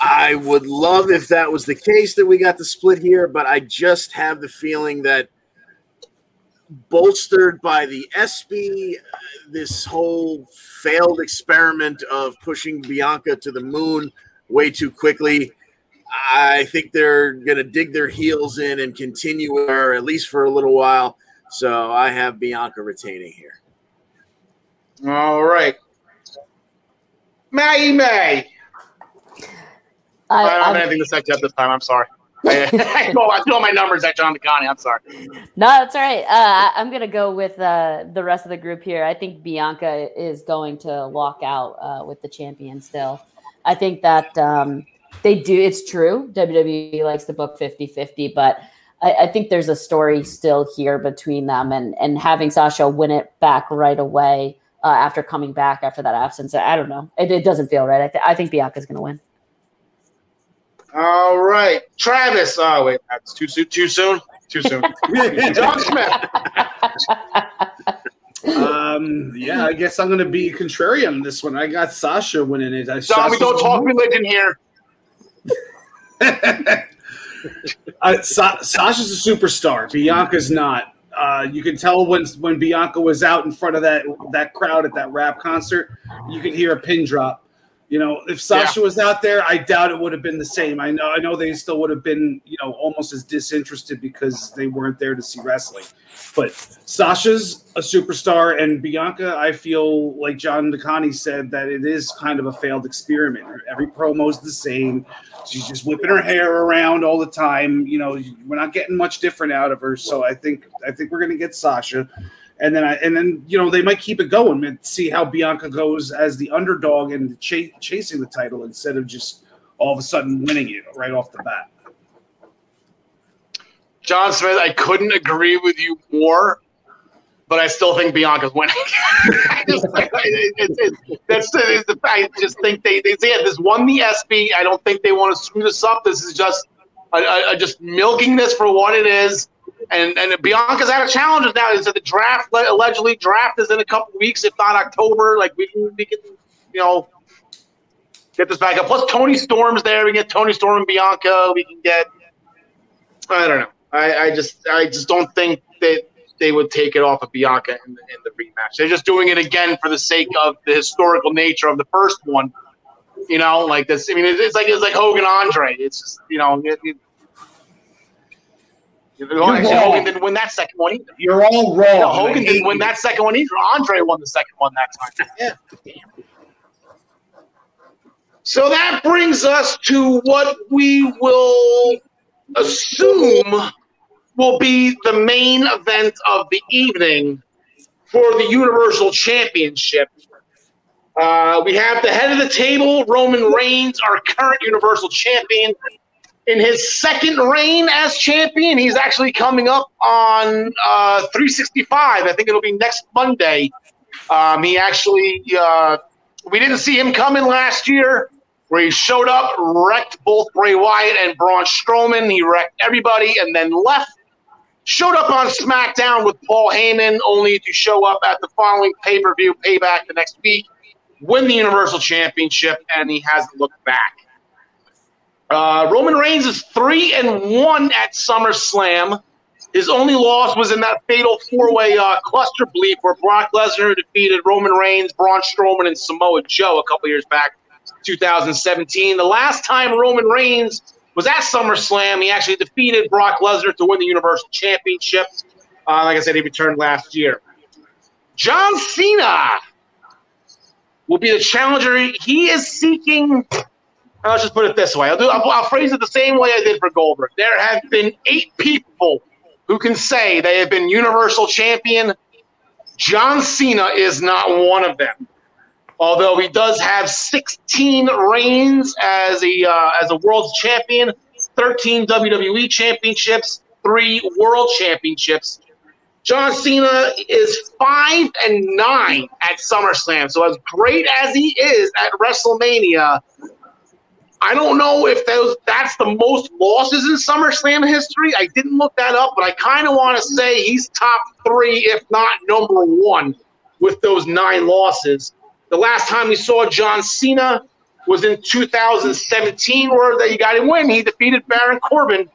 I would love if that was the case that we got the split here, but I just have the feeling that bolstered by the ESPY, this whole failed experiment of pushing Bianca to the moon way too quickly. I think they're going to dig their heels in and continue her at least for a little while. So I have Bianca retaining here. All right. Maggie May. I, I don't have anything to say up this time. I'm sorry. I, I, know, I know my numbers at John DeConnie. I'm sorry. No, that's all right. Uh, I'm going to go with uh, the rest of the group here. I think Bianca is going to walk out uh, with the champion still. I think that um, they do. It's true. WWE likes to book 50 50, but I, I, think there's a story still here between them and, and having Sasha win it back right away uh, after coming back after that absence. I don't know. It, it doesn't feel right. I, th- I think Bianca's going to win. All right, Travis. Oh wait, that's too soon. Too soon. Too soon. John Smith. um, yeah, I guess I'm going to be contrarian on this one. I got Sasha winning it. I John, we don't talk religion here. uh, Sa- Sasha's a superstar. Bianca's not. Uh, you can tell when when Bianca was out in front of that that crowd at that rap concert, you could hear a pin drop. You know, if Sasha yeah. was out there, I doubt it would have been the same. I know, I know they still would have been, you know, almost as disinterested because they weren't there to see wrestling. But Sasha's a superstar, and Bianca, I feel like John DeConnie said that it is kind of a failed experiment. Every promo's the same. She's just whipping her hair around all the time. You know, we're not getting much different out of her. So I think I think we're gonna get Sasha and then I, and then you know they might keep it going and see how Bianca goes as the underdog and ch- chasing the title instead of just all of a sudden winning it right off the bat. John Smith, I couldn't agree with you more, but I still think Bianca's winning. I that's the, I just think they they, they this won the ESPY. I don't think they want to screw this up. This is just I just milking this for what it is and and Bianca's out of challenges now. Is that the draft allegedly draft is in a couple weeks, if not October. Like we can we can you know get this back up. Plus Toni Storm's there. We get Toni Storm and Bianca. We can get I don't know. I, I just I just don't think that they would take it off of Bianca in the, in the rematch. They're just doing it again for the sake of the historical nature of the first one. You know, like this. I mean, it's like it's like Hogan Andre. It's just you know. It, it, Hogan didn't win that second one either. You're all wrong. No, Hogan didn't win that second one either. Andre won the second one that time. yeah. So that brings us to what we will assume will be the main event of the evening for the Universal Championship. Uh, we have the head of the table, Roman Reigns, our current Universal Champion, in his second reign as champion. He's actually coming up on uh, 365. I think it'll be next Monday. Um, he actually, uh, we didn't see him coming last year, where he showed up, wrecked both Bray Wyatt and Braun Strowman. He wrecked everybody and then left. Showed up on SmackDown with Paul Heyman, only to show up at the following pay per view, Payback, the next week, win the Universal Championship, and he hasn't looked back. Uh, Roman Reigns is three and one at SummerSlam. His only loss was in that fatal four-way uh, cluster bleep where Brock Lesnar defeated Roman Reigns, Braun Strowman, and Samoa Joe a couple years back, 2017. The last time Roman Reigns was at SummerSlam, he actually defeated Brock Lesnar to win the Universal Championship. Uh, like I said, he returned last year. John Cena will be the challenger. He is seeking let's just put it this way. I'll, do, I'll, I'll, phrase it the same way I did for Goldberg. There have been eight people who can say they have been Universal Champion. John Cena is not one of them. Although he does have 16 reigns as a uh, as a world champion, 13 WWE championships, three world championships. John Cena is five and nine at SummerSlam. So as great as he is at WrestleMania, I don't know if that's the most losses in SummerSlam history. I didn't look that up, but I kind of want to say he's top three, if not number one, with those nine losses. The last time we saw John Cena was in 2017, where that you got to win. He defeated Baron Corbin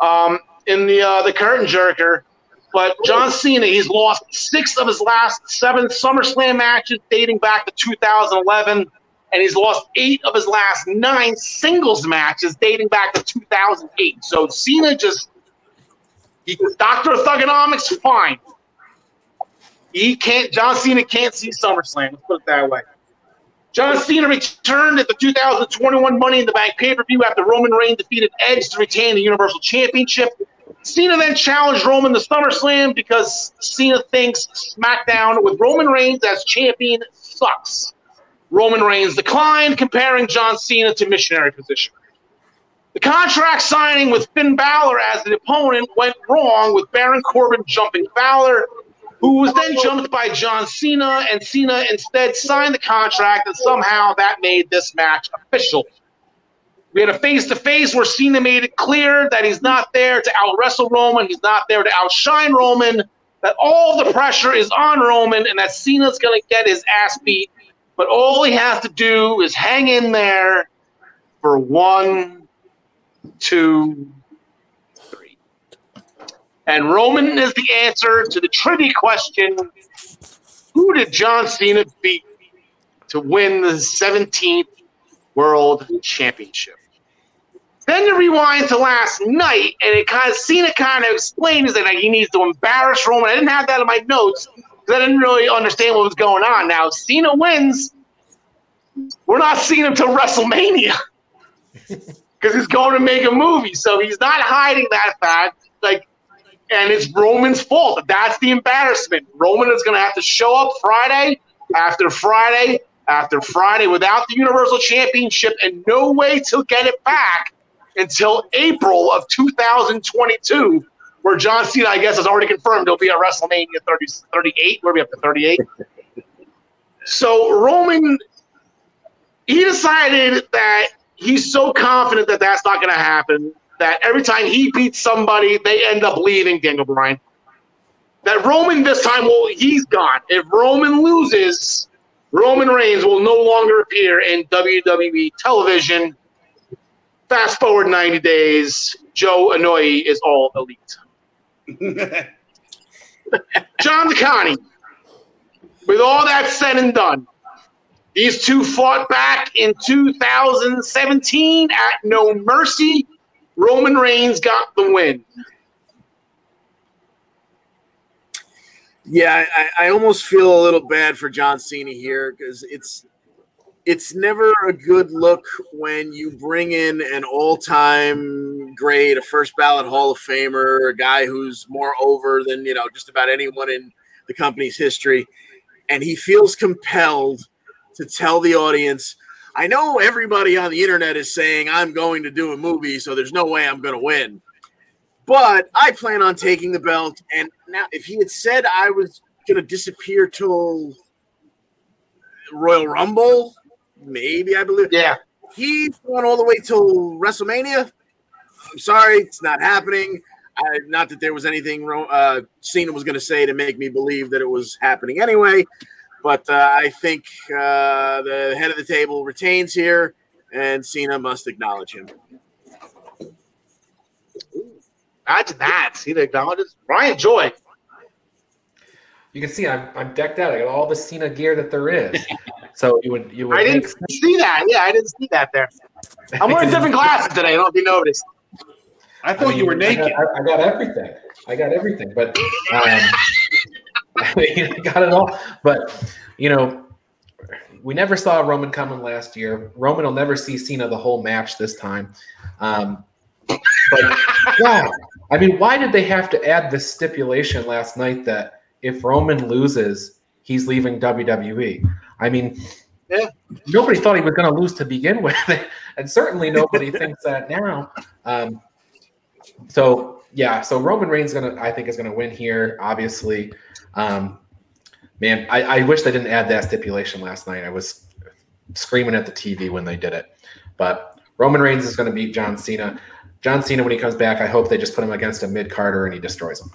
um, in the uh, the curtain jerker. But John Cena, he's lost six of his last seven SummerSlam matches dating back to 2011 and he's lost eight of his last nine singles matches dating back to 2008. So Cena just, he, Doctor of Thuganomics, fine. He can't. John Cena can't see SummerSlam. Let's put it that way. John Cena returned at the 2021 Money in the Bank pay per view after Roman Reigns defeated Edge to retain the Universal Championship. Cena then challenged Roman to SummerSlam because Cena thinks SmackDown with Roman Reigns as champion sucks. Roman Reigns declined, comparing John Cena to missionary position. The contract signing with Finn Balor as the opponent went wrong with Baron Corbin jumping Balor, who was then jumped by John Cena, and Cena instead signed the contract, and somehow that made this match official. We had a face to face where Cena made it clear that he's not there to out wrestle Roman, he's not there to outshine Roman, that all the pressure is on Roman, and that Cena's going to get his ass beat but all he has to do is hang in there for one, two, three. And Roman is the answer to the trivia question Who did John Cena beat to win the 17th World Championship? Then to rewind to last night, and it kind of Cena kind of explained is that he needs to embarrass Roman. I didn't have that in my notes, I didn't really understand what was going on. Now, Cena wins. We're not seeing him till WrestleMania because he's going to make a movie. So he's not hiding that fact. Like, and it's Roman's fault. That's the embarrassment. Roman is going to have to show up Friday after Friday after Friday without the Universal Championship and no way to get it back until April of 2022 where John Cena, I guess, has already confirmed he'll be at WrestleMania 30, 38. Where are we up to 38? so Roman, he decided that he's so confident that that's not going to happen that every time he beats somebody, they end up leaving Daniel Bryan. That Roman this time, well, he's gone. If Roman loses, Roman Reigns will no longer appear in WWE television. Fast forward 90 days, Joe Anoa'i is all elite. John DeConnie, with all that said and done, these two fought back in 2017 at No Mercy. Roman Reigns got the win. Yeah, I, I almost feel a little bad for John Cena here because it's it's never a good look when you bring in an all-time great, a first ballot Hall of Famer, a guy who's more over than you know just about anyone in the company's history, and he feels compelled to tell the audience, "I know everybody on the internet is saying I'm going to do a movie, so there's no way I'm going to win." But I plan on taking the belt. And now, if he had said I was going to disappear till Royal Rumble, maybe I believe. Yeah. He's going all the way till WrestleMania. I'm sorry, it's not happening. I, not that there was anything uh, Cena was going to say to make me believe that it was happening anyway, but uh, I think uh, the head of the table retains here, and Cena must acknowledge him. Imagine that. Cena acknowledges Brian Joy. You can see I'm, I'm decked out. I got all the Cena gear that there is. So you would you would I didn't see that. Yeah, I didn't see that there. I'm wearing different glasses today. I don't know if you noticed. I thought I mean, you were I naked. got, I, I got everything. I got everything, but um, I got it all. But you know, we never saw Roman coming last year. Roman will never see Cena the whole match this time. Um, but yeah, I mean, why did they have to add this stipulation last night that if Roman loses, he's leaving WWE? I mean, Yeah. nobody thought he was going to lose to begin with, and certainly nobody thinks that now. Um, so yeah, so Roman Reigns gonna, I think, is to win here. Obviously, um, man, I, I wish they didn't add that stipulation last night. I was screaming at the TV when they did it, but Roman Reigns is to beat John Cena. John Cena, when he comes back, I hope they just put him against a mid carder and he destroys him.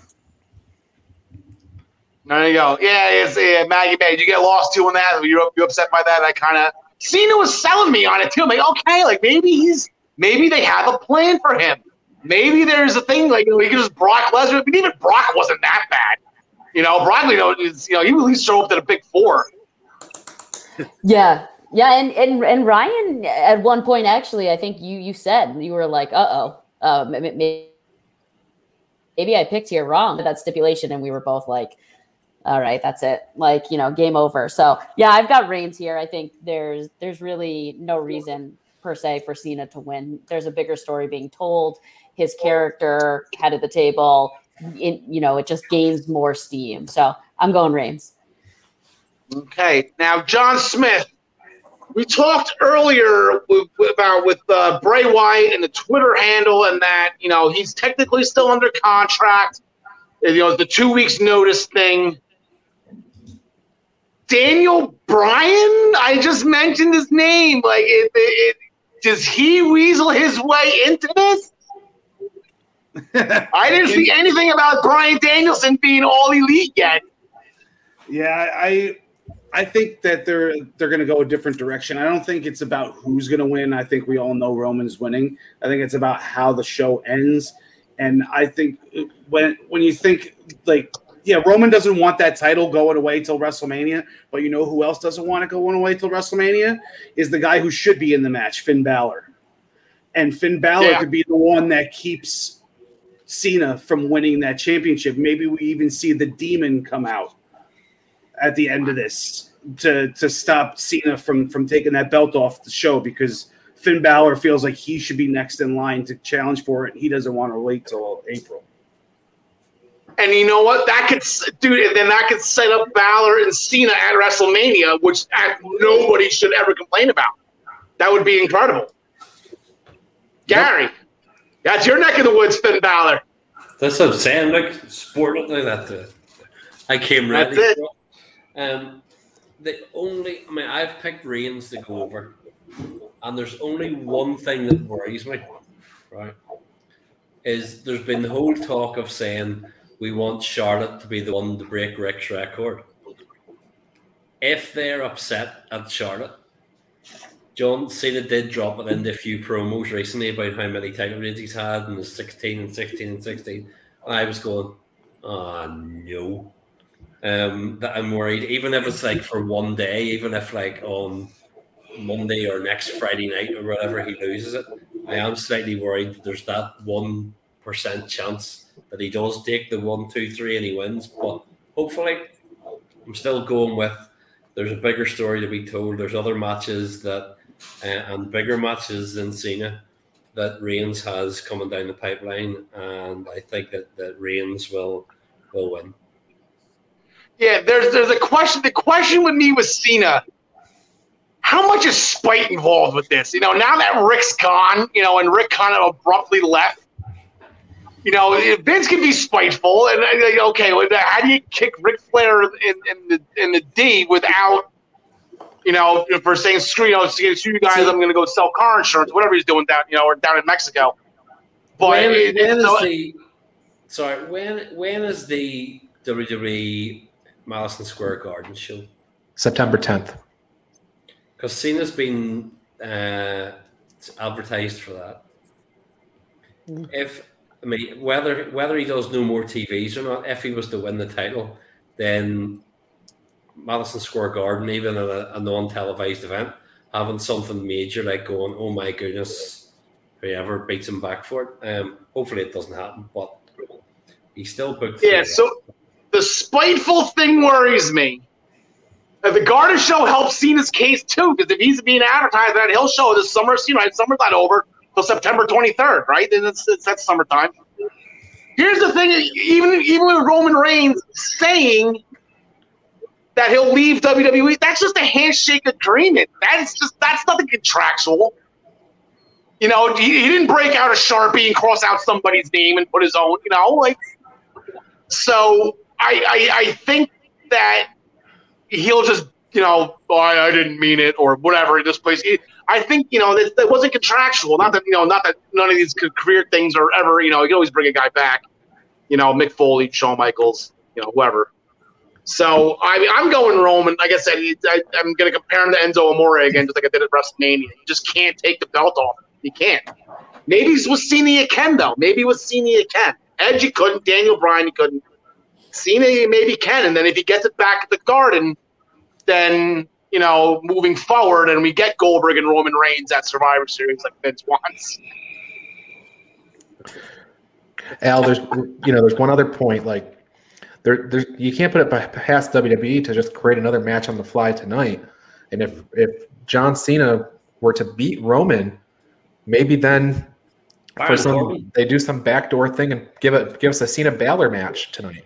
There you go. Yeah, it's yeah, Maggie May. You get lost too on that. You're, you upset by that. I kind of Cena was selling me on it too. I'm like, okay, like maybe he's maybe they have a plan for him. Maybe there's a thing like you know, he could just Brock Lesnar. But even Brock wasn't that bad. You know, Brock, you know, you know, he at least show up to the big four. Yeah, yeah, and and and Ryan at one point actually, I think you you said you were like, uh oh, maybe, maybe I picked here wrong that stipulation, and we were both like, all right, that's it, like you know, game over. So yeah, I've got Reigns here. I think there's there's really no reason per se for Cena to win. There's a bigger story being told. His character, head of the table, it, you know, it just gains more steam. So I'm going Reigns. Okay, now John Smith. We talked earlier about with uh, Bray Wyatt and the Twitter handle, and that you know he's technically still under contract. You know the two weeks notice thing. Daniel Bryan, I just mentioned his name. Like, it, it, does he weasel his way into this? I didn't see anything about Bryan Danielson being all elite yet. Yeah, I I think that they're they're going to go a different direction. I don't think it's about who's going to win. I think we all know Roman's winning. I think it's about how the show ends. And I think when when you think like yeah, Roman doesn't want that title going away till WrestleMania, but you know who else doesn't want it going away till WrestleMania is the guy who should be in the match, Finn Balor. And Finn Balor yeah. could be the one that keeps Cena from winning that championship. Maybe we even see the demon come out at the end of this to to stop Cena from from taking that belt off the show because Finn Balor feels like he should be next in line to challenge for it. He doesn't want to wait till April. And you know what? That could, dude. Then that could set up Balor and Cena at WrestleMania, which nobody should ever complain about. That would be incredible. Gary, yep. That's your neck of the woods, Finn Balor. That's what I'm saying. Look, sport like that. I came ready. That's it. Um, the only, I mean, I've picked Reigns to go over, and there's only one thing that worries me, right? Is there's been the whole talk of saying we want Charlotte to be the one to break Rick's record. If they're upset at Charlotte, John Cena did drop it into a few promos recently about how many title reigns he's had and the 16 and 16 and 16. And I was going, oh no. Um, that I'm worried, even if it's like for one day, even if like on Monday or next Friday night or whatever he loses it, I am slightly worried there's that one percent chance that he does take the one, two, three, and he wins. But hopefully, I'm still going with. There's a bigger story to be told. There's other matches that uh, and bigger matches than Cena that Reigns has coming down the pipeline, and I think that that Reigns will will win. Yeah, there's there's a question. The question with me was Cena. How much is spite involved with this? You know, now that Rick's gone, you know, and Rick kind of abruptly left, you know, Vince can be spiteful, and okay, how do you kick Ric Flair in, in the in the D without, you know, for saying screw you, know, screw you guys, I'm going to go sell car insurance, whatever he's doing down, you know, or down in Mexico. But when, it, when is the sorry when when is the WWE Madison Square Garden show? September 10th. Because Cena's been uh, advertised for that. Mm. If I mean, whether whether he does no more TVs or not, if he was to win the title, then Madison Square Garden, even at a, a non-televised event, having something major like going, oh my goodness, whoever beats him back for it. Um, hopefully it doesn't happen, but he's still booked. Yeah. So the spiteful thing worries me. Uh, the Garden show helps Cena's case too, because if he's being advertised that he'll show this summer, you know, summer's not over till September 23rd, right? Then it's, it's that's summertime. Here's the thing: even even with Roman Reigns saying that he'll leave WWE, that's just a handshake agreement. That's just that's nothing contractual. You know, he, he didn't break out a sharpie and cross out somebody's name and put his own. You know, like so. I I, I think that he'll just you know, oh, I, I didn't mean it or whatever. This place, I think you know that, that wasn't contractual. Not that you know, not that none of these career things are ever. You know, you can always bring a guy back. You know, Mick Foley, Shawn Michaels, you know, whoever. So I mean, I'm going Roman. Like I said, I, am going to compare him to Enzo Amore again, just like I did at WrestleMania. You just can't take the belt off. You can't. Maybe with Cena can though. Maybe with Cena can. Edge you couldn't. Daniel Bryan you couldn't. Cena you maybe can, and then if he gets it back at the Garden, then you know moving forward, and we get Goldberg and Roman Reigns at Survivor Series like Vince wants. Al, there's you know there's one other point like there there's you can't put it past WWE to just create another match on the fly tonight, and if if John Cena were to beat Roman, maybe then for some they do some backdoor thing and give it give us a Cena Balor match tonight.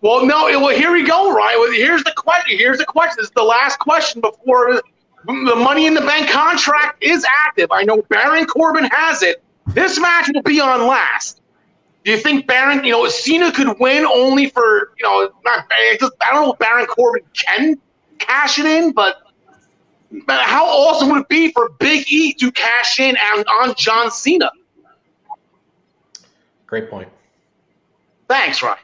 Well, no, well here we go, Ryan. Here's the question. Here's the question. This is the last question before the Money in the Bank contract is active. I know Baron Corbin has it. This match will be on last. Do you think Baron, you know, Cena could win only for, you know, not, I don't know if Baron Corbin can cash it in, but, but how awesome would it be for Big E to cash in on, on John Cena? Great point. Thanks, Ryan.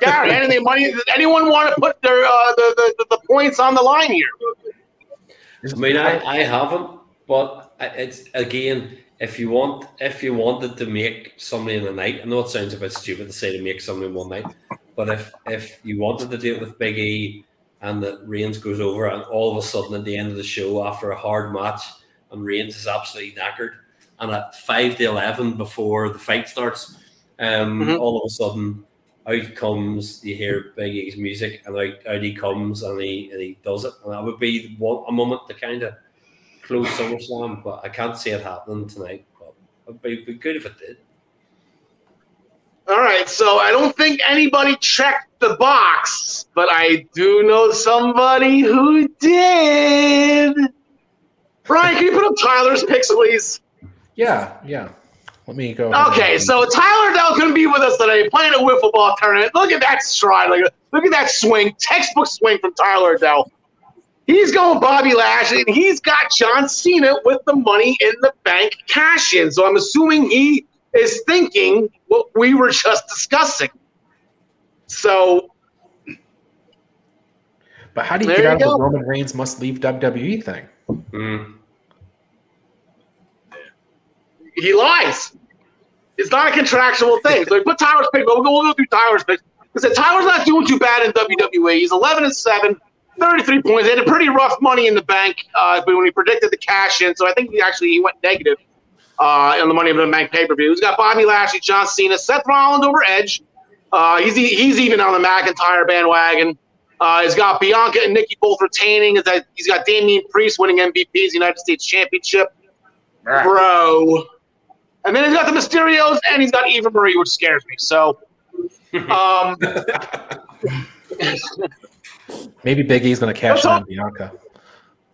Gary, anything money? Does anyone want to put their uh, the, the, the points on the line here? I mean, I, I haven't, but it's again if you want if you wanted to make somebody in the night, I know it sounds a bit stupid to say to make somebody in one night, but if if you wanted to do it with Big E and that Reigns goes over and all of a sudden at the end of the show after a hard match and Reigns is absolutely knackered and at five to eleven before the fight starts, um, mm-hmm. all of a sudden out comes you hear Big E's music and out, out he comes and he and he does it and that would be one a moment to kind of close SummerSlam, but I can't see it happening tonight. But it'd be, be good if it did. All right, so I don't think anybody checked the box, but I do know somebody who did. Brian, can you put up Tyler's picks, please? Yeah, yeah. Let me go. Okay, so Tyler Dell couldn't be with us today playing a wiffle ball tournament. Look at that stride. Look, look at that swing. Textbook swing from Tyler Dell. He's going Bobby Lashley, and he's got John Cena with the money in the bank cash in. So I'm assuming he is thinking what we were just discussing. So. But how do you get out of the Roman Reigns must leave WWE thing? Mm. He lies. It's not a contractual thing. So put Tyler's pick, but we'll go, we'll go through Tyler's pick. Because Tyler's not doing too bad in WWE. He's 11 and 7. 33 points. They had a pretty rough money in the bank, uh, but when he predicted the cash in, so I think he actually he went negative uh, on the money in the bank pay per view. He's got Bobby Lashley, John Cena, Seth Rollins over Edge. Uh, he's he's even on the McIntyre bandwagon. Uh, he's got Bianca and Nikki both retaining. He's got Damian Priest winning MVP's United States Championship, bro. And then he's got the Mysterios, and he's got Eva Marie, which scares me. So, um, Maybe Big E's going to cash in on Bianca.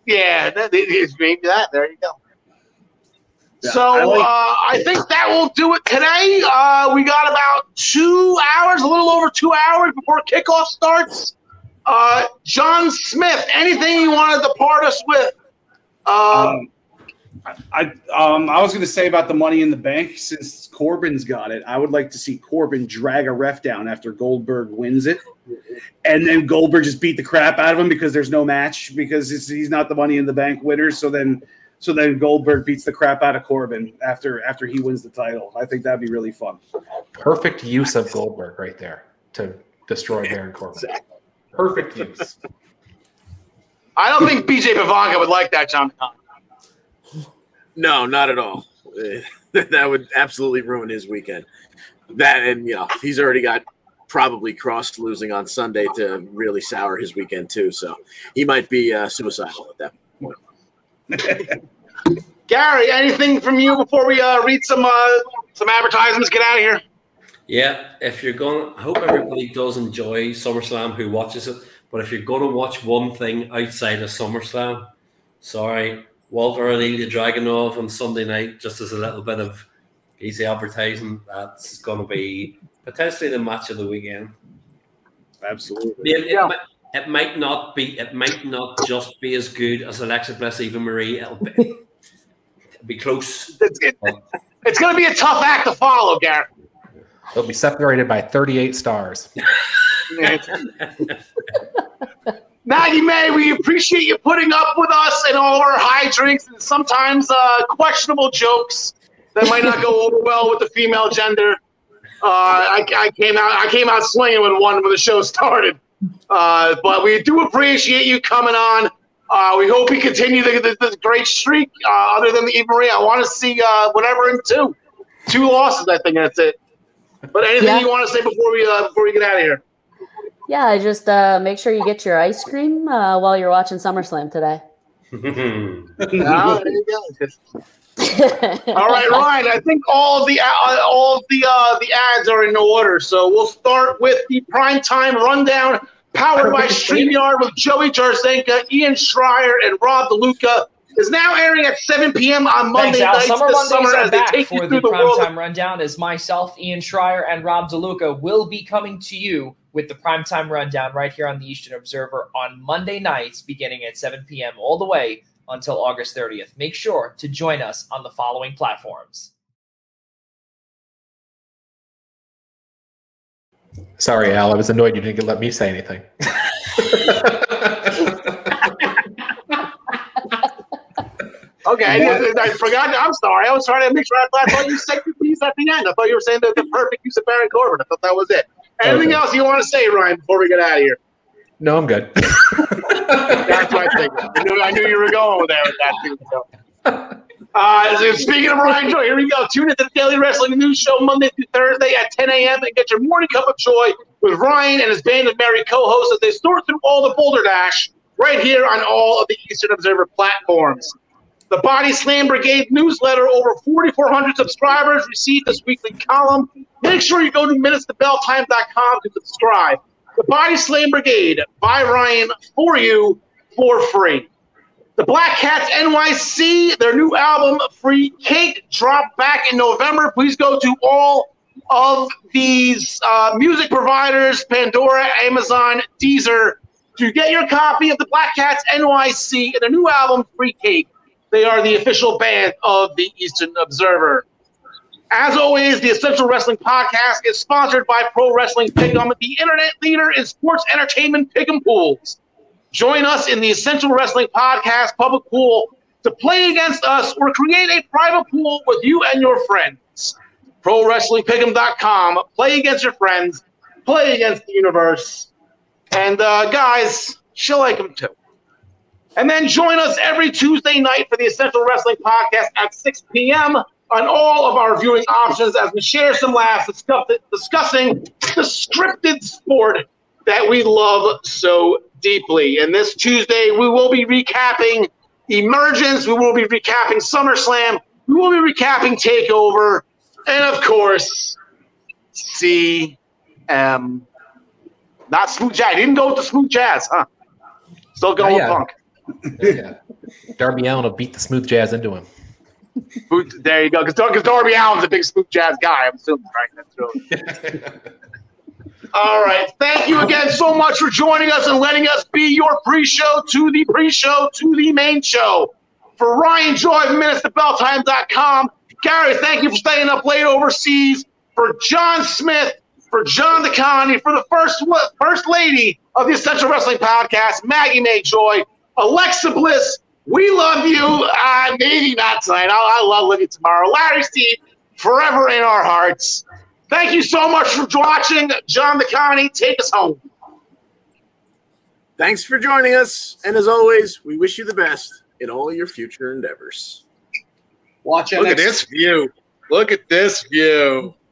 Yeah, maybe that. There you go. Yeah, so I, like- uh, I, think that will do it today. Uh, we got about two hours, a little over two hours before kickoff starts. Uh, John Smith, anything you want to depart us with? Um, um, I um, I was going to say about the money in the bank. Since Corbin's got it, I would like to see Corbin drag a ref down after Goldberg wins it, and then Goldberg just beat the crap out of him because there's no match because he's not the money in the bank winner. So then, so then Goldberg beats the crap out of Corbin after after he wins the title. I think that'd be really fun. Perfect use of Goldberg right there to destroy Baron Corbin. Perfect use. I don't think BJ Pavanka would like that, John. No, not at all. that would absolutely ruin his weekend. That and you know he's already got probably crossed losing on Sunday to really sour his weekend too. So he might be uh, suicidal at that point. Gary, anything from you before we uh, read some uh, some advertisements? Get out of here. Yeah, if you're going, I hope everybody does enjoy SummerSlam who watches it. But if you're going to watch one thing outside of SummerSlam, sorry, Walter and O'Neill, Dragunov on Sunday night, just as a little bit of easy advertising. That's going to be potentially the match of the weekend. Absolutely. It, it, it might not be. It might not just be as good as Alexa Bliss, Eva Marie. It'll be, it'll be close. It's, it, it's going to be a tough act to follow, Garrett. They'll be separated by 38 stars. Maggie May, we appreciate you putting up with us and all our high drinks and sometimes uh, questionable jokes that might not go over well with the female gender. Uh, I, I came out, I came out swinging with one when the show started. Uh, but we do appreciate you coming on. Uh, we hope we continue the, the, the great streak. Uh, other than the Eva Marie, I want to see uh, whatever in two, two losses. I think that's it. But anything Yeah. you want to say before we uh, before we get out of here? Yeah, just uh, make sure you get your ice cream uh, while you're watching SummerSlam today. Ah, there you go. All right, Ryan. I think all the uh, all the uh, the ads are in order, so we'll start with the primetime rundown, powered by Streamyard with Joey Jarzenka, Ian Schreier, and Rob DeLuca. Is now airing at 7 p.m. on Monday Thanks, nights Summer this Mondays summer are as they back take you for through the the world. primetime rundown. As myself, Ian Schreier, and Rob DeLuca will be coming to you with the primetime rundown right here on the Eastern Observer on Monday nights, beginning at 7 p.m. all the way until August 30th. Make sure to join us on the following platforms. Sorry, Al. I was annoyed you didn't let me say anything. Okay, I, I forgot. I'm sorry. I was trying to make sure. I, thought- I thought you said your piece at the end. I thought you were saying that the perfect use of Baron Corbin. I thought that was it. Anything Okay. else you want to say, Ryan, before we get out of here? no, I'm good. That's I think. I knew, I knew you were going there with that too. So. Uh, so speaking of Ryan Joy, here we go. Tune in to the Daily Wrestling News Show Monday through Thursday at 10 a.m. and get your morning cup of joy with Ryan and his band of merry co-hosts as they sort through all the Boulder Dash right here on all of the Eastern Observer platforms. The Body Slam Brigade newsletter, over 4,400 subscribers received this weekly column. Make sure you go to minutestobelltime.com to subscribe. The Body Slam Brigade by Ryan for you for free. The Black Cats NYC, their new album Free Cake dropped back in November. Please go to all of these uh, music providers Pandora, Amazon, Deezer to get your copy of the Black Cats NYC and their new album Free Cake. They are the official band of the Eastern Observer. As always, the Essential Wrestling Podcast is sponsored by Pro Wrestling Pick'em, the internet leader in sports entertainment pick'em pools. Join us in the Essential Wrestling Podcast public pool to play against us or create a private pool with you and your friends. ProWrestlingPick'em.com. Play against your friends. Play against the universe. And uh, guys, she'll like them too. And then join us every Tuesday night for the Essential Wrestling Podcast at 6 p.m. on all of our viewing options as we share some laughs discuss- discussing the scripted sport that we love so deeply. And this Tuesday, we will be recapping Emergence, we will be recapping SummerSlam, we will be recapping TakeOver, and of course, CM. Not Smooth Jazz. Didn't go with the Smooth Jazz, huh? Still going with. Punk. Yeah. Darby Allin will beat the smooth jazz into him. There you go. Because Darby Allin's a big Smooth Jazz guy, I'm assuming, right? That's really. All right. Thank you again so much for joining us and letting us be your pre-show to the pre-show to the main show. For Ryan Joy of MinutesToBellTime.com, Gary, thank you for staying up late overseas. For John Smith, for John DeConnie, for the first first lady of the Essential Wrestling Podcast, Maggie May Joy, Alexa Bliss, we love you. Uh, maybe not tonight. I, I love living tomorrow. Larry Steve, forever in our hearts. Thank you so much for watching. John DeConnie, take us home. Thanks for joining us. And as always, we wish you the best in all your future endeavors. Watch it Look at this view. Look at this view.